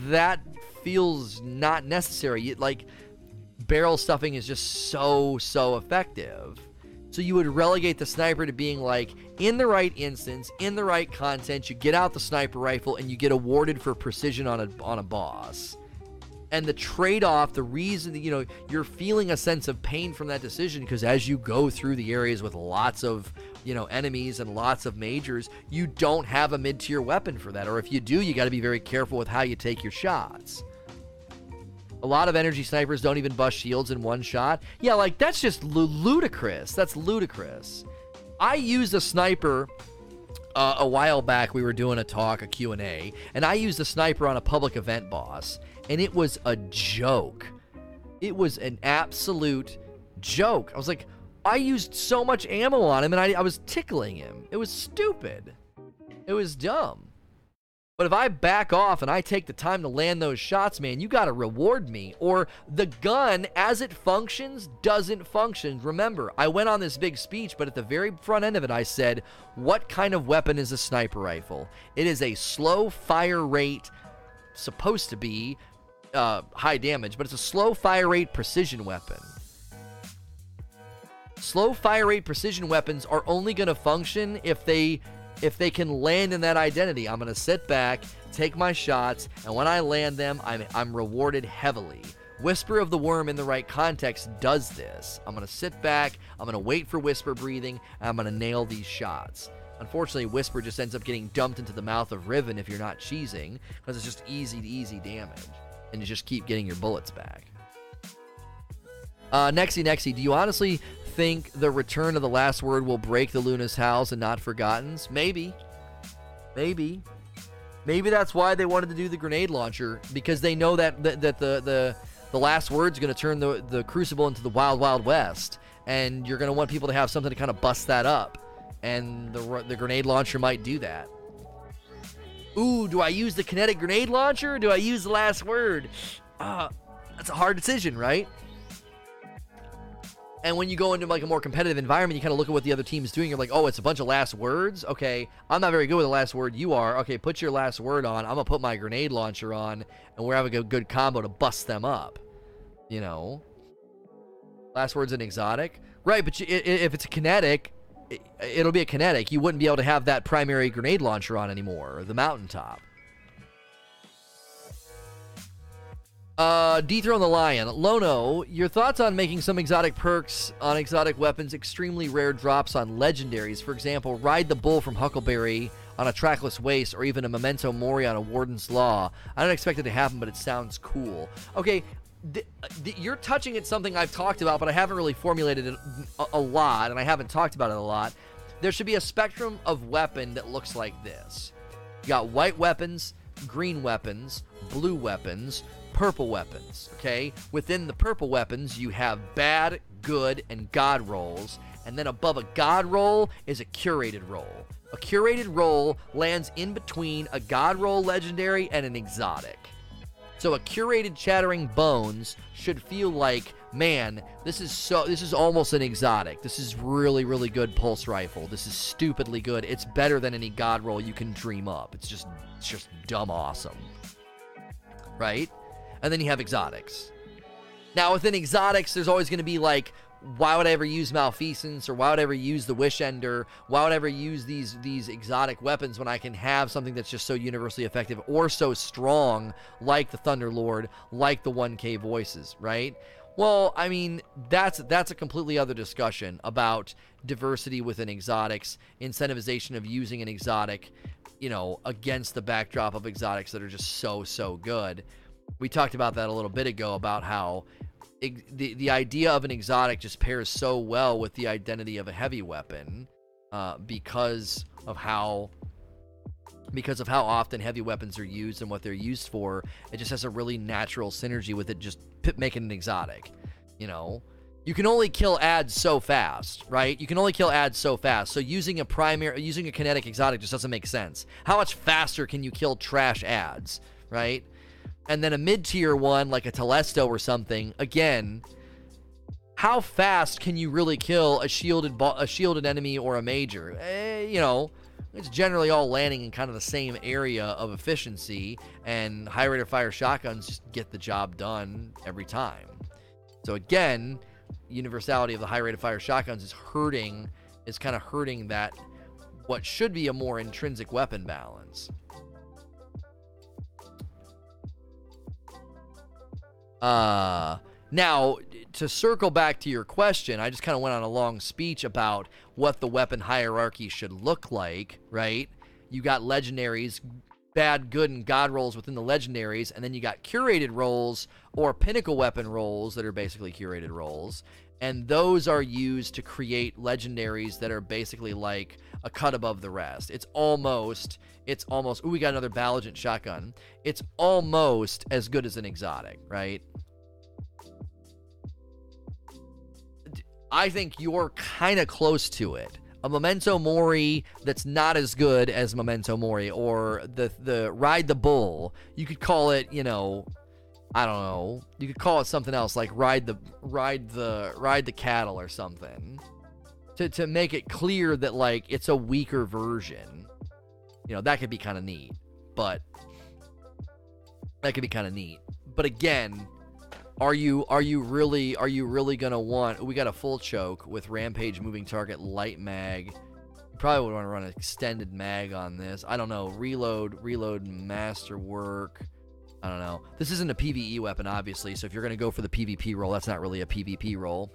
that feels not necessary. Like, barrel stuffing is just so, so effective. So you would relegate the sniper to being like, in the right instance, in the right content, you get out the sniper rifle and you get awarded for precision on a, on a boss and the trade-off the reason that you know you're feeling a sense of pain from that decision because as you go through the areas with lots of you know enemies and lots of majors you don't have a mid-tier weapon for that. Or if you do you got to be very careful with how you take your shots. A lot of energy snipers don't even bust shields in one shot. Yeah like that's just ludicrous. That's ludicrous. I used a sniper uh, a while back we were doing a talk a q&a and i used a sniper on a public event boss and it was a joke. It was an absolute joke. I was like, I used so much ammo on him and I, I was tickling him. It was stupid. It was dumb. But if I back off and I take the time to land those shots, man, you got to reward me. Or the gun, as it functions, doesn't function. Remember, I went on this big speech, but at the very front end of it, I said, What kind of weapon is a sniper rifle? It is a slow fire rate, supposed to be uh, high damage, but it's a slow fire rate precision weapon. Slow fire rate precision weapons are only going to function if they if they can land in that identity. I'm going to sit back, take my shots, and when I land them, I'm I'm rewarded heavily. Whisper of the Worm in the right context does this. I'm going to sit back, I'm going to wait for Whisper breathing, and I'm going to nail these shots. Unfortunately, Whisper just ends up getting dumped into the mouth of Riven if you're not cheesing, because it's just easy to easy damage and you just keep getting your bullets back. Uh, Nexy Nexy, do you honestly think the return of the last word will break the Luna's Howl and not Forgotten's? Maybe. Maybe. Maybe that's why they wanted to do the grenade launcher because they know that that, that the the the last word's going to turn the the Crucible into the Wild Wild West, and you're going to want people to have something to kind of bust that up, and the the grenade launcher might do that. Ooh, do I use the kinetic grenade launcher or do I use the last word? Uh, that's a hard decision, right? And when you go into like a more competitive environment, you kind of look at what the other team's doing. You're like, oh, it's a bunch of last words. Okay, I'm not very good with the last word. You are. Okay, put your last word on. I'm gonna put my grenade launcher on, and we're having a good combo to bust them up. You know, last word's an exotic, right? But you, if it's a kinetic, it'll be a kinetic. You wouldn't be able to have that primary grenade launcher on anymore, or the mountaintop. Uh, Dethrone the Lion. Lono, your thoughts on making some exotic perks on exotic weapons extremely rare drops on legendaries? For example, Ride the Bull from Huckleberry on a trackless waste, or even a Memento Mori on a Warden's Law. I don't expect it to happen, but it sounds cool. Okay, th- th- you're touching at something I've talked about, but I haven't really formulated it a, a lot, and I haven't talked about it a lot. There should be a spectrum of weapon that looks like this. You got white weapons, green weapons, blue weapons, purple weapons. Okay? Within the purple weapons, you have bad, good, and god rolls. And then above a god roll is a curated roll. A curated roll lands in between a god roll legendary and an exotic. So a curated Chattering Bones should feel like, man, this is so this is almost an exotic. This is really really good pulse rifle. This is stupidly good. It's better than any god roll you can dream up. It's just it's just dumb awesome. Right? And then you have exotics. Now within exotics there's always going to be like why would I ever use Malfeasance or why would I ever use the Wish Ender? Why would I ever use these these exotic weapons when I can have something that's just so universally effective or so strong like the Thunder Lord, like the 1K voices, right? Well, I mean, that's that's a completely other discussion about diversity within exotics, incentivization of using an exotic, you know, against the backdrop of exotics that are just so so good. We talked about that a little bit ago about how the the idea of an exotic just pairs so well with the identity of a heavy weapon uh, because of how because of how often heavy weapons are used and what they're used for. It just has a really natural synergy with it, just making an exotic. You know, you can only kill ads so fast, right? You can only kill ads so fast. So using a primary, using a kinetic exotic just doesn't make sense. How much faster can you kill trash ads, right? And then a mid tier one like a Telesto or something, again, how fast can you really kill a shielded bo- a shielded enemy or a major? Eh, you know, it's generally all landing in kind of the same area of efficiency, and high rate of fire shotguns just get the job done every time. So again, universality of the high rate of fire shotguns is hurting, is kind of hurting that what should be a more intrinsic weapon balance. Uh, now, to circle back to your question, I just kind of went on a long speech about what the weapon hierarchy should look like, right? You got legendaries, bad, good, and god rolls within the legendaries, and then you got curated rolls or pinnacle weapon rolls that are basically curated rolls. And those are used to create legendaries that are basically like a cut above the rest. It's almost, it's almost, ooh, we got another Baligant shotgun. It's almost as good as an exotic, right? I think you're kind of close to it. A Memento Mori that's not as good as Memento Mori, or the the Ride the Bull. You could call it, you know, I don't know. You could call it something else, like Ride the Ride the Ride the Cattle or something, to to make it clear that like it's a weaker version. You know, that could be kind of neat, but that could be kind of neat. But again, are you are you really are you really gonna want? We got a full choke with Rampage moving target light mag. You probably would want to run an extended mag on this. I don't know. Reload, reload, masterwork. I don't know. This isn't a PVE weapon, obviously. So if you're gonna go for the PvP roll, that's not really a PvP roll.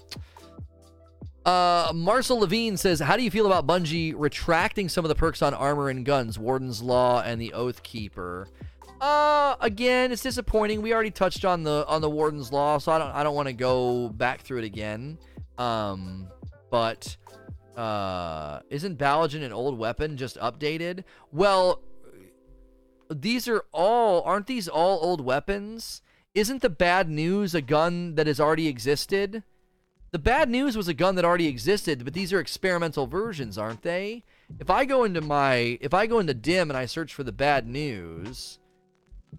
Uh, Marcel Levine says, "How do you feel about Bungie retracting some of the perks on armor and guns, Warden's Law and the Oath Keeper?" Uh, again, it's disappointing. We already touched on the on the Warden's Law, so I don't I don't want to go back through it again. Um, but uh, isn't Balogen an old weapon just updated? Well, these are all aren't these all old weapons? Isn't the bad news a gun that has already existed? The bad news was a gun that already existed, but these are experimental versions, aren't they? If I go into my if I go into dim and I search for the bad news,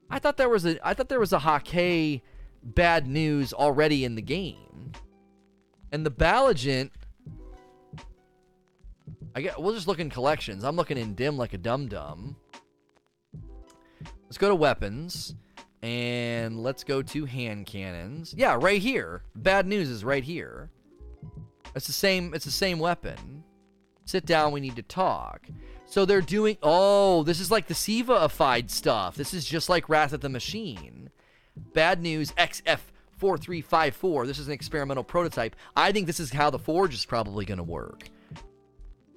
I thought there was a I thought there was a Hakke bad news already in the game. And the Balogen I get we'll just look in collections. I'm looking in dim like a dum dum. Let's go to weapons and let's go to hand cannons. Yeah, right here. Bad news is right here. It's the same it's the same weapon. Sit down, we need to talk. So they're doing. Oh, this is like the Siva-ified stuff. This is just like Wrath of the Machine. Bad news XF4354. This is an experimental prototype. I think this is how the Forge is probably going to work.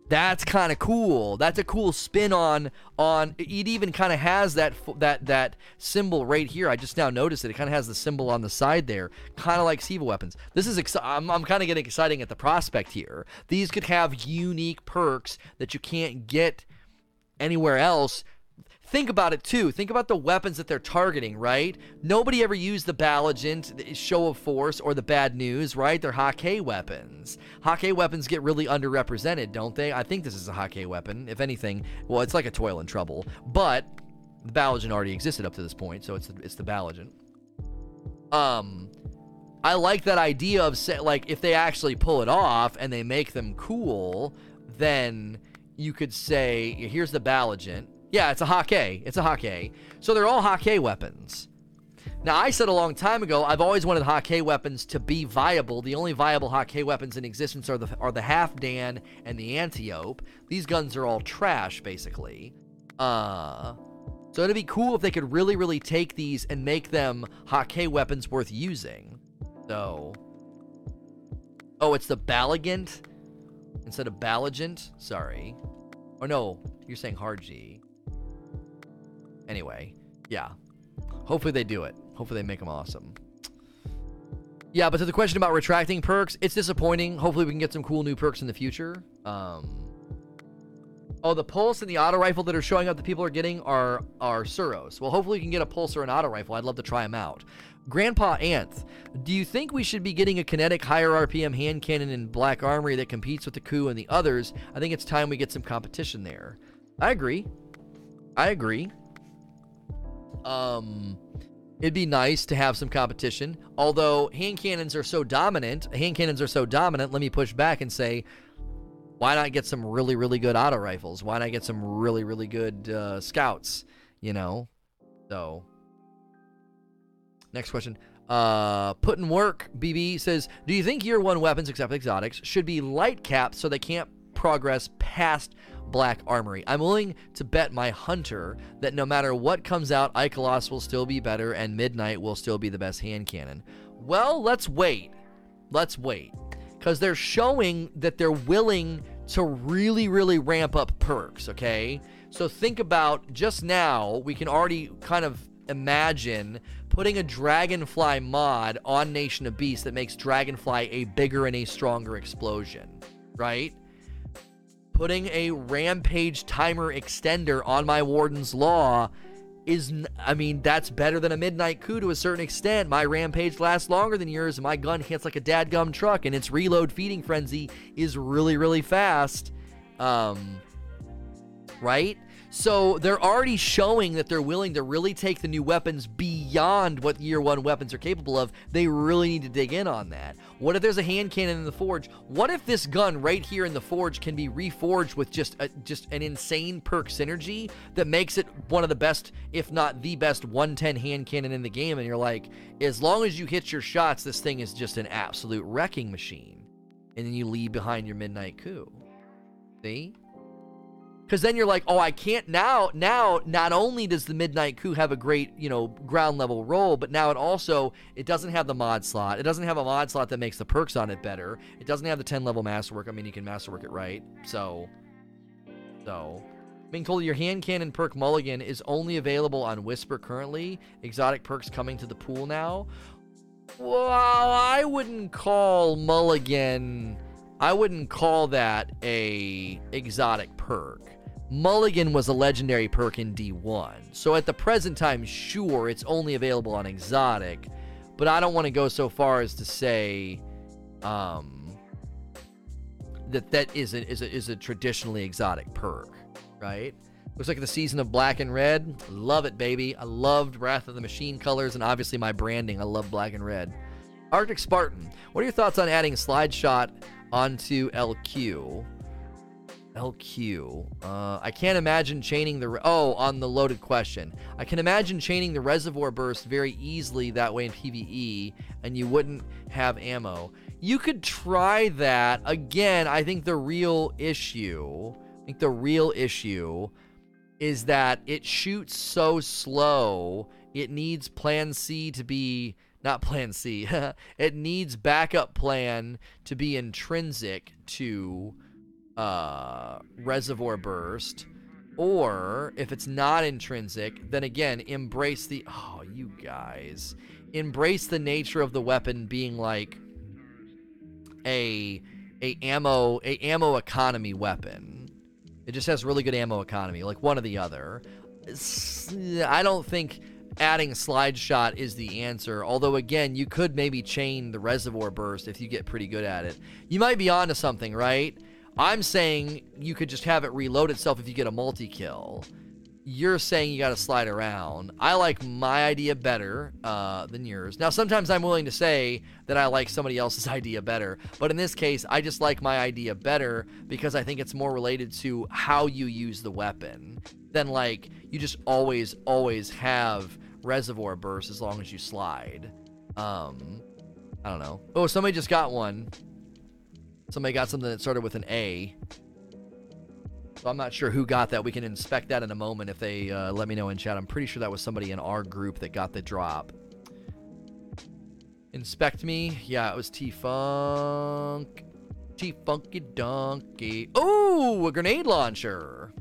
That's kind of cool. That's a cool spin on on. It even kind of has that that that symbol right here. I just now noticed it. It kind of has the symbol on the side there, kind of like Siva weapons. This is I'm I'm kind of getting exciting at the prospect here. These could have unique perks that you can't get anywhere else think about it too. Think about the weapons that they're targeting, right? Nobody ever used the Baligant, Show of Force, or the Bad News, right? They're Hakke weapons. Hakke weapons get really underrepresented, don't they? I think this is a Hakke weapon. If anything, well, it's like a Toil and Trouble, but the Baligant already existed up to this point, so it's the, it's the Baligant. Um, I like that idea of say, like if they actually pull it off and they make them cool, then you could say here's the Balogent yeah, it's a Hakke. It's a Hakke. So they're all Hakke weapons. Now, I said a long time ago, I've always wanted Hakke weapons to be viable. The only viable Hakke weapons in existence are the are the Halfdan and the Antiope. These guns are all trash, basically. Uh, so it'd be cool if they could really, really take these and make them Hakke weapons worth using. So, oh, it's the Balagant instead of Balagant. Sorry. Oh no, you're saying hard G. Anyway, yeah. Hopefully they do it. Hopefully they make them awesome. Yeah, but to the question about retracting perks, it's disappointing. Hopefully we can get some cool new perks in the future. Um, oh, the pulse and the auto rifle that are showing up that people are getting are are Suros. Well, hopefully we can get a pulse or an auto rifle. I'd love to try them out. Grandpa Anth, do you think we should be getting a kinetic higher RPM hand cannon in Black Armory that competes with the coup and the others? I think it's time we get some competition there. I agree. I agree. Um, it'd be nice to have some competition. Although hand cannons are so dominant, hand cannons are so dominant. Let me push back and say, why not get some really, really good auto rifles? Why not get some really, really good uh, scouts? You know, so. Next question. Uh, put in work. BB says, do you think year one weapons, except exotics, should be light capped so they can't progress past Black Armory. I'm willing to bet my hunter that no matter what comes out, Ikelos will still be better and Midnight will still be the best hand cannon. Well, let's wait. Let's wait. Because they're showing that they're willing to really, really ramp up perks, okay? So think about just now, we can already kind of imagine putting a Dragonfly mod on Nation of Beasts that makes Dragonfly a bigger and a stronger explosion, right? Putting a rampage timer extender on my Warden's Law is, I mean, that's better than a Midnight coup to a certain extent. My rampage lasts longer than yours, and my gun hits like a dadgum truck, and its reload feeding frenzy is really, really fast. Um, right? So they're already showing that they're willing to really take the new weapons beyond what year one weapons are capable of. They really need to dig in on that. What if there's a hand cannon in the forge? What if this gun right here in the forge can be reforged with just a, just an insane perk synergy that makes it one of the best, if not the best, 110 hand cannon in the game? And you're like, as long as you hit your shots, this thing is just an absolute wrecking machine. And then you leave behind your midnight coup. See? Because then you're like oh i can't now now not only does the midnight Coup have a great you know ground level role, but now it also it doesn't have the mod slot. It doesn't have a mod slot that makes the perks on it better. It doesn't have the 10 level masterwork. I mean you can masterwork it right. So so. Being told your hand cannon perk mulligan is only available on whisper currently. Exotic perks coming to the pool now. Well i wouldn't call mulligan I wouldn't call that a exotic perk. Mulligan was a legendary perk in D1. So at the present time, sure, it's only available on exotic, but I don't want to go so far as to say um, that that is a, is, a, is a traditionally exotic perk, right? Looks like the season of black and red. Love it, baby. I loved Wrath of the Machine colors and obviously my branding. I love black and red. Arctic Spartan, what are your thoughts on adding slide shot onto LQ? LQ. Uh, I can't imagine chaining the. Re- oh, on the loaded question. I can imagine chaining the reservoir burst very easily that way in PvE, and you wouldn't have ammo. You could try that. Again, I think the real issue. I think the real issue is that it shoots so slow it needs plan C to be not plan C. (laughs) it needs backup plan to be intrinsic to uh, reservoir burst. Or if it's not intrinsic, then again, embrace the. Oh, you guys. Embrace the nature of the weapon being like a a ammo a ammo economy weapon. It just has really good ammo economy, like one or the other. I don't think adding slide shot is the answer. Although again, you could maybe chain the reservoir burst if you get pretty good at it. You might be onto something, right? I'm saying you could just have it reload itself if you get a multi kill. You're saying you got to slide around. I like my idea better uh, than yours. Now, sometimes I'm willing to say that I like somebody else's (laughs) idea better, but in this case, I just like my idea better because I think it's more related to how you use the weapon than like you just always, always have reservoir burst as long as you slide. Um, I don't know. Oh, somebody just got one. Somebody got something that started with an A. So I'm not sure who got that. We can inspect that in a moment if they uh, let me know in chat. I'm pretty sure that was somebody in our group that got the drop. Inspect me. Yeah, it was T Funk. T Funky Donkey. Oh, a grenade launcher.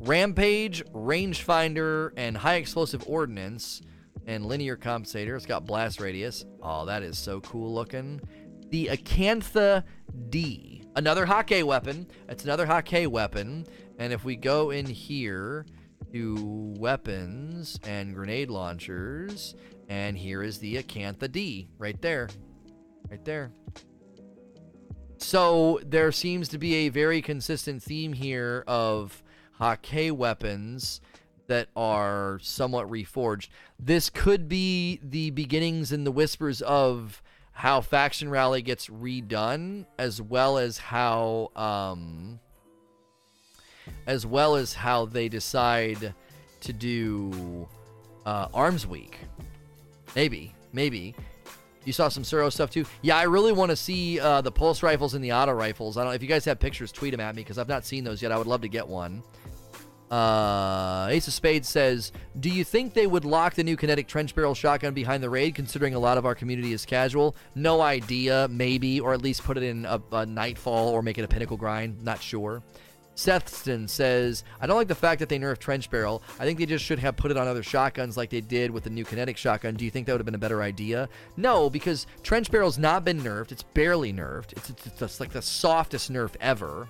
Rampage, rangefinder, and high explosive ordnance, and linear compensator. It's got blast radius. Oh, that is so cool looking. The Acantha D, another Hakke weapon. It's another Hakke weapon. And if we go in here to weapons and grenade launchers, and here is the Acantha D right there. Right there. So there seems to be a very consistent theme here of Hakke weapons that are somewhat reforged. This could be the beginnings and the whispers of how Faction Rally gets redone, as well as how, um, as well as how they decide to do uh, Arms Week. Maybe, maybe. You saw some Suro stuff too. Yeah, I really want to see uh, the pulse rifles and the auto rifles. I don't. If you guys have pictures, tweet them at me because I've not seen those yet. I would love to get one. Uh, Ace of Spades says, "Do you think they would lock the new kinetic trench barrel shotgun behind the raid, considering a lot of our community is casual? No idea, maybe, or at least put it in a, a nightfall or make it a pinnacle grind. Not sure." Sethston says, I don't like the fact that they nerfed Trench Barrel. I think they just should have put it on other shotguns like they did with the new kinetic shotgun. Do you think that would have been a better idea? No, because Trench Barrel's not been nerfed. It's barely nerfed. It's, it's, it's like the softest nerf ever.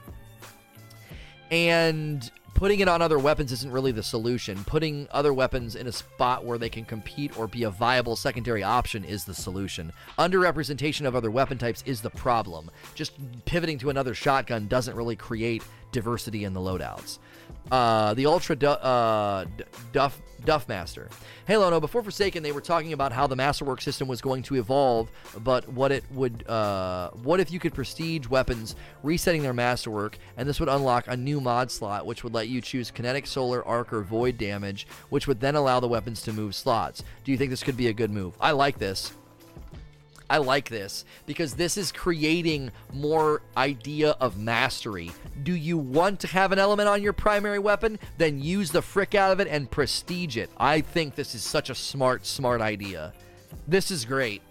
And putting it on other weapons isn't really the solution. Putting other weapons in a spot where they can compete or be a viable secondary option is the solution. Underrepresentation of other weapon types is the problem. Just pivoting to another shotgun doesn't really create diversity in the loadouts. Uh, the Ultra du- uh, Duff Duff Master. Hey Lono, before Forsaken, they were talking about how the Masterwork system was going to evolve, but what it would, uh, what if you could prestige weapons resetting their Masterwork, and this would unlock a new mod slot, which would let you choose Kinetic, Solar, Arc, or Void damage, which would then allow the weapons to move slots. Do you think this could be a good move? I like this. I like this because this is creating more idea of mastery. Do you want to have an element on your primary weapon? Then use the frick out of it and prestige it. I think this is such a smart, smart idea. This is great.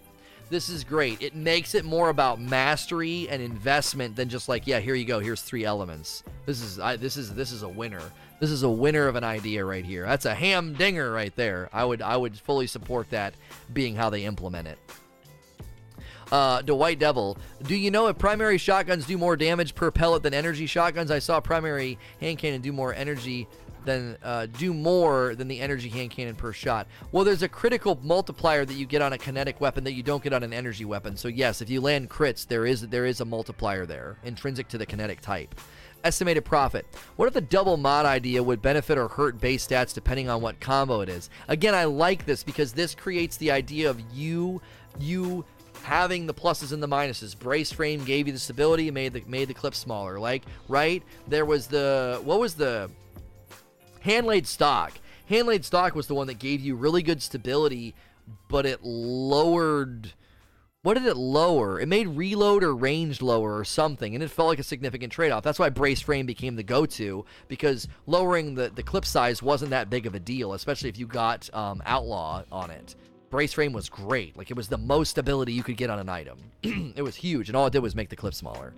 This is great. It makes it more about mastery and investment than just like, yeah, here you go. Here's three elements. This is I, this is this is a winner. This is a winner of an idea right here. That's a ham dinger right there. I would I would fully support that being how they implement it. Uh, White Devil. Do you know if primary shotguns do more damage per pellet than energy shotguns? I saw primary hand cannon do more energy than uh, do more than the energy hand cannon per shot. Well, there's a critical multiplier that you get on a kinetic weapon that you don't get on an energy weapon. So yes, if you land crits, there is there is a multiplier there intrinsic to the kinetic type. Estimated profit. What if the double mod idea would benefit or hurt base stats depending on what combo it is? Again, I like this because this creates the idea of you you having the pluses and the minuses. Brace frame gave you the stability, made the made the clip smaller. Like right there was the what was the hand laid stock. Hand laid stock was the one that gave you really good stability, but it lowered what did it lower? It made reload or range lower or something, and it felt like a significant trade off. That's why brace frame became the go to because lowering the, the clip size wasn't that big of a deal, especially if you got um, Outlaw on it. Brace frame was great. Like it was the most stability you could get on an item. (clears throat) it was huge, and all it did was make the clip smaller.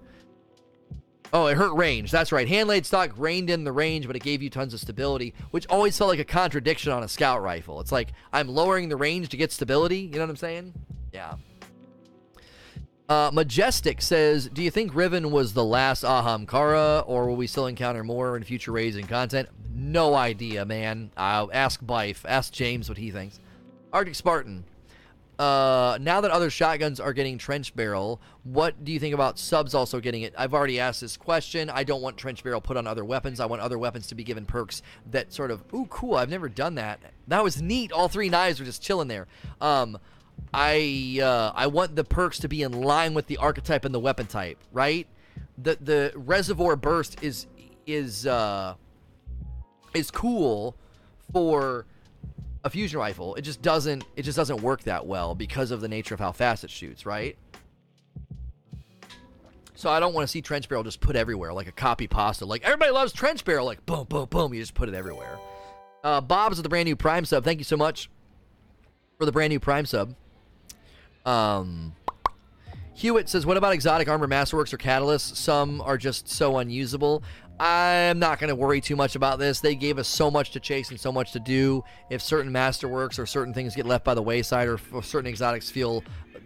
Oh, it hurt range. That's right. Hand laid stock reined in the range, but it gave you tons of stability, which always felt like a contradiction on a scout rifle. It's like I'm lowering the range to get stability. You know what I'm saying? Yeah. Uh, Majestic says, "Do you think Riven was the last Ahamkara, or will we still encounter more in future raids and content?" No idea, man. I'll ask Bife. Ask James what he thinks. Arctic Spartan. Uh, now that other shotguns are getting trench barrel, what do you think about subs also getting it? I've already asked this question. I don't want trench barrel put on other weapons. I want other weapons to be given perks that sort of, ooh, cool. I've never done that. That was neat. All three knives were just chilling there. Um, I uh, I want the perks to be in line with the archetype and the weapon type, right? The the reservoir burst is is uh, is cool for a fusion rifle. It just doesn't it just doesn't work that well because of the nature of how fast it shoots, right? So I don't want to see trench barrel just put everywhere like a copy pasta. Like everybody loves trench barrel, like boom, boom, boom. You just put it everywhere. Uh, Bob's with the brand new Prime sub. Thank you so much for the brand new Prime sub. Um, Hewitt says, "What about exotic armor masterworks or catalysts? Some are just so unusable. I'm not going to worry too much about this. They gave us so much to chase and so much to do. If certain masterworks or certain things get left by the wayside, or, certain exotics feel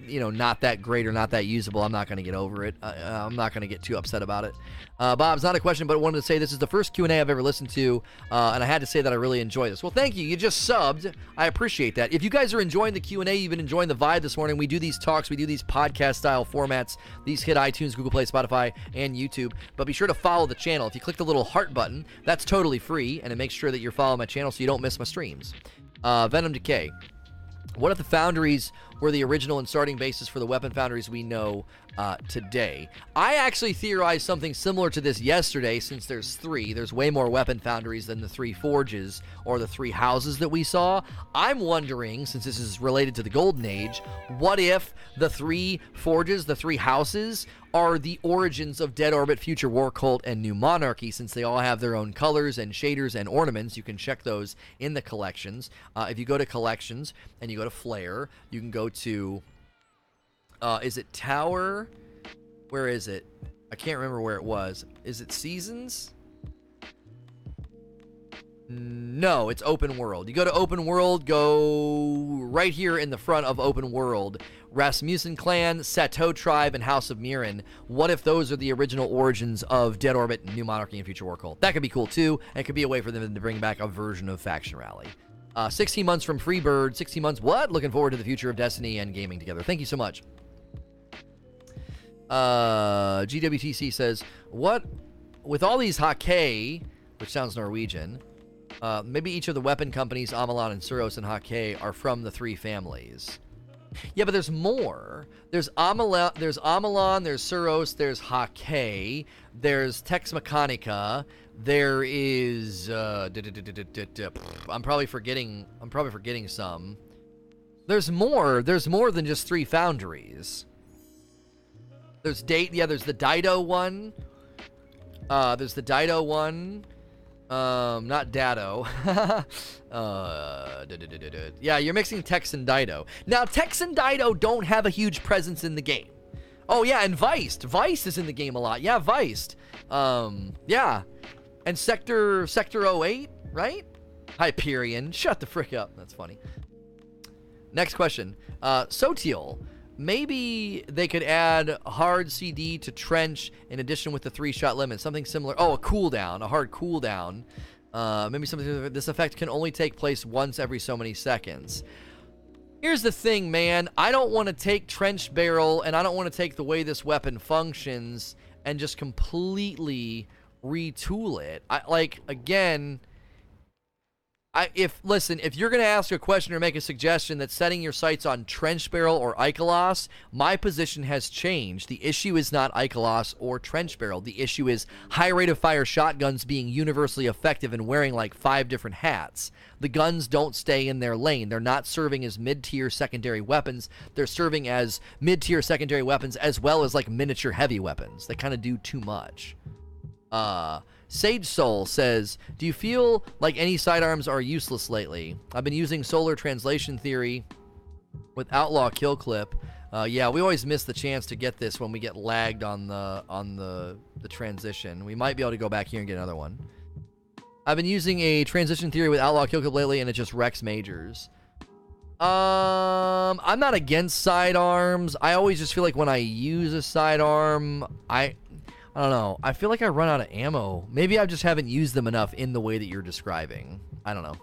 you know not that great or not that usable, I'm not going to get over it. Uh, I'm not going to get too upset about it. Uh, Bob, it's not a question, but I wanted to say this is the first Q and A I've ever listened to, uh, and I had to say that I really enjoy this. Well, thank you. You just subbed. I appreciate that. If you guys are enjoying the Q and A, you've been enjoying the vibe this morning. We do these talks, we do these podcast style formats. These hit iTunes, Google Play, Spotify, and YouTube. But be sure to follow the channel. If you click the little heart button, that's totally free, and it makes sure that you're following my channel so you don't miss my streams. Uh, Venom Decay. What if the foundries were the original and starting basis for the weapon foundries we know uh, today? I actually theorized something similar to this yesterday, since there's three. There's way more weapon foundries than the three forges or the three houses that we saw. I'm wondering, since this is related to the Golden Age, what if the three forges, the three houses, are the origins of Dead Orbit, Future War Cult, and New Monarchy, since they all have their own colors and shaders and ornaments. You can check those in the collections. Uh, if you go to collections and you go to Flair, you can go to. Uh, is it Tower? Where is it? I can't remember where it was. Is it Seasons? No, it's open world. You go to open world, go right here in the front of open world. Rasmussen clan, Satou tribe, and House of Meyrin. What if those are the original origins of Dead Orbit, New Monarchy, and Future War Cult? That could be cool too. And it could be a way for them to bring back a version of Faction Rally. Uh, 16 months from Freebird. 16 months. What? Looking forward to the future of Destiny and gaming together. Thank you so much. Uh, GWTC says, "What with all these Hakke, which sounds Norwegian." Uh, maybe each of the weapon companies, Omolon and Suros and Hakke, are from the three families. Yeah, but there's more. There's Omolon, there's Omolon, there's Suros, there's Hakke, there's Tex there is uh, I'm probably forgetting I'm probably forgetting some. There's more. There's more than just three foundries. There's date yeah, there's the Daito one. Uh, there's the Daito one. Um, not Dado. (laughs) uh, yeah, you're mixing Tex and Daito. Now, Tex and Daito don't have a huge presence in the game. Oh yeah, and Veist. Veist is in the game a lot. Yeah, Veist. Um, yeah. And Sector Sector 08, right? Hyperion. Shut the frick up. That's funny. Next question. Uh, Sotiel maybe they could add hard CD to trench in addition with the three shot limit, something similar. Oh, a cooldown, a hard cooldown. Uh, maybe something. This effect can only take place once every so many seconds. Here's the thing, man. I don't want to take trench barrel, and I don't want to take the way this weapon functions and just completely retool it. I like again. I, if listen, if you're going to ask a question or make a suggestion that's setting your sights on trench barrel or Ikelos, my position has changed. The issue is not Ikelos or trench barrel. The issue is high rate of fire shotguns being universally effective and wearing like five different hats. The guns don't stay in their lane. They're not serving as mid-tier secondary weapons. They're serving as mid-tier secondary weapons as well as like miniature heavy weapons. They kind of do too much. Uh Sage Soul says, Do you feel like any sidearms are useless lately? I've been using solar translation theory with Outlaw Kill Clip. Uh, yeah, we always miss the chance to get this when we get lagged on the on the the transition. We might be able to go back here and get another one. I've been using a transition theory with Outlaw Kill Clip lately, and it just wrecks majors. Um, I'm not against sidearms. I always just feel like when I use a sidearm, I I don't know. I feel like I run out of ammo. Maybe I just haven't used them enough in the way that you're describing. I don't know.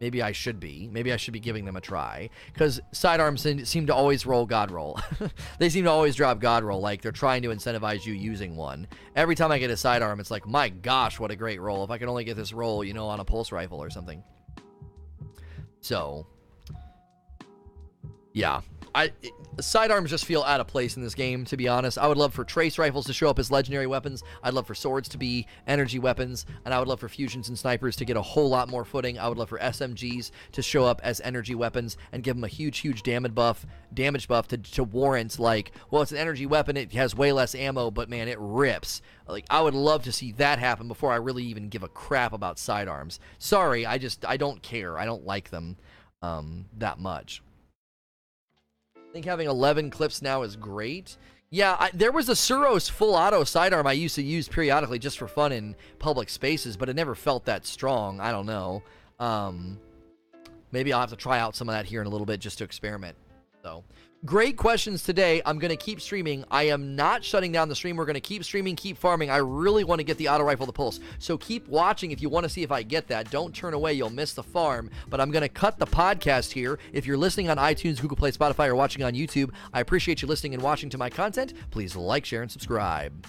Maybe I should be. Maybe I should be giving them a try. Because sidearms seem to always roll God roll. (laughs) they seem to always drop God roll. Like they're trying to incentivize you using one. Every time I get a sidearm, it's like, my gosh, what a great roll. If I could only get this roll, you know, on a pulse rifle or something. So, yeah. I sidearms just feel out of place in this game, to be honest. I would love for trace rifles to show up as legendary weapons. I'd love for swords to be energy weapons, and I would love for fusions and snipers to get a whole lot more footing. I would love for SMGs to show up as energy weapons and give them a huge, huge damage buff, damage buff to, to warrant like, well, it's an energy weapon. It has way less ammo, but man, it rips. Like I would love to see that happen before I really even give a crap about sidearms. Sorry, I just I don't care. I don't like them um, that much. I think having 11 clips now is great. Yeah, I, there was a Suros full auto sidearm I used to use periodically just for fun in public spaces, but it never felt that strong. I don't know. Um, maybe I'll have to try out some of that here in a little bit just to experiment. So, Great questions today. I'm going to keep streaming. I am not shutting down the stream. We're going to keep streaming, keep farming. I really want to get the auto rifle the pulse. So keep watching if you want to see if I get that. Don't turn away. You'll miss the farm. But I'm going to cut the podcast here. If you're listening on iTunes, Google Play, Spotify, or watching on YouTube, I appreciate you listening and watching to my content. Please like, share, and subscribe.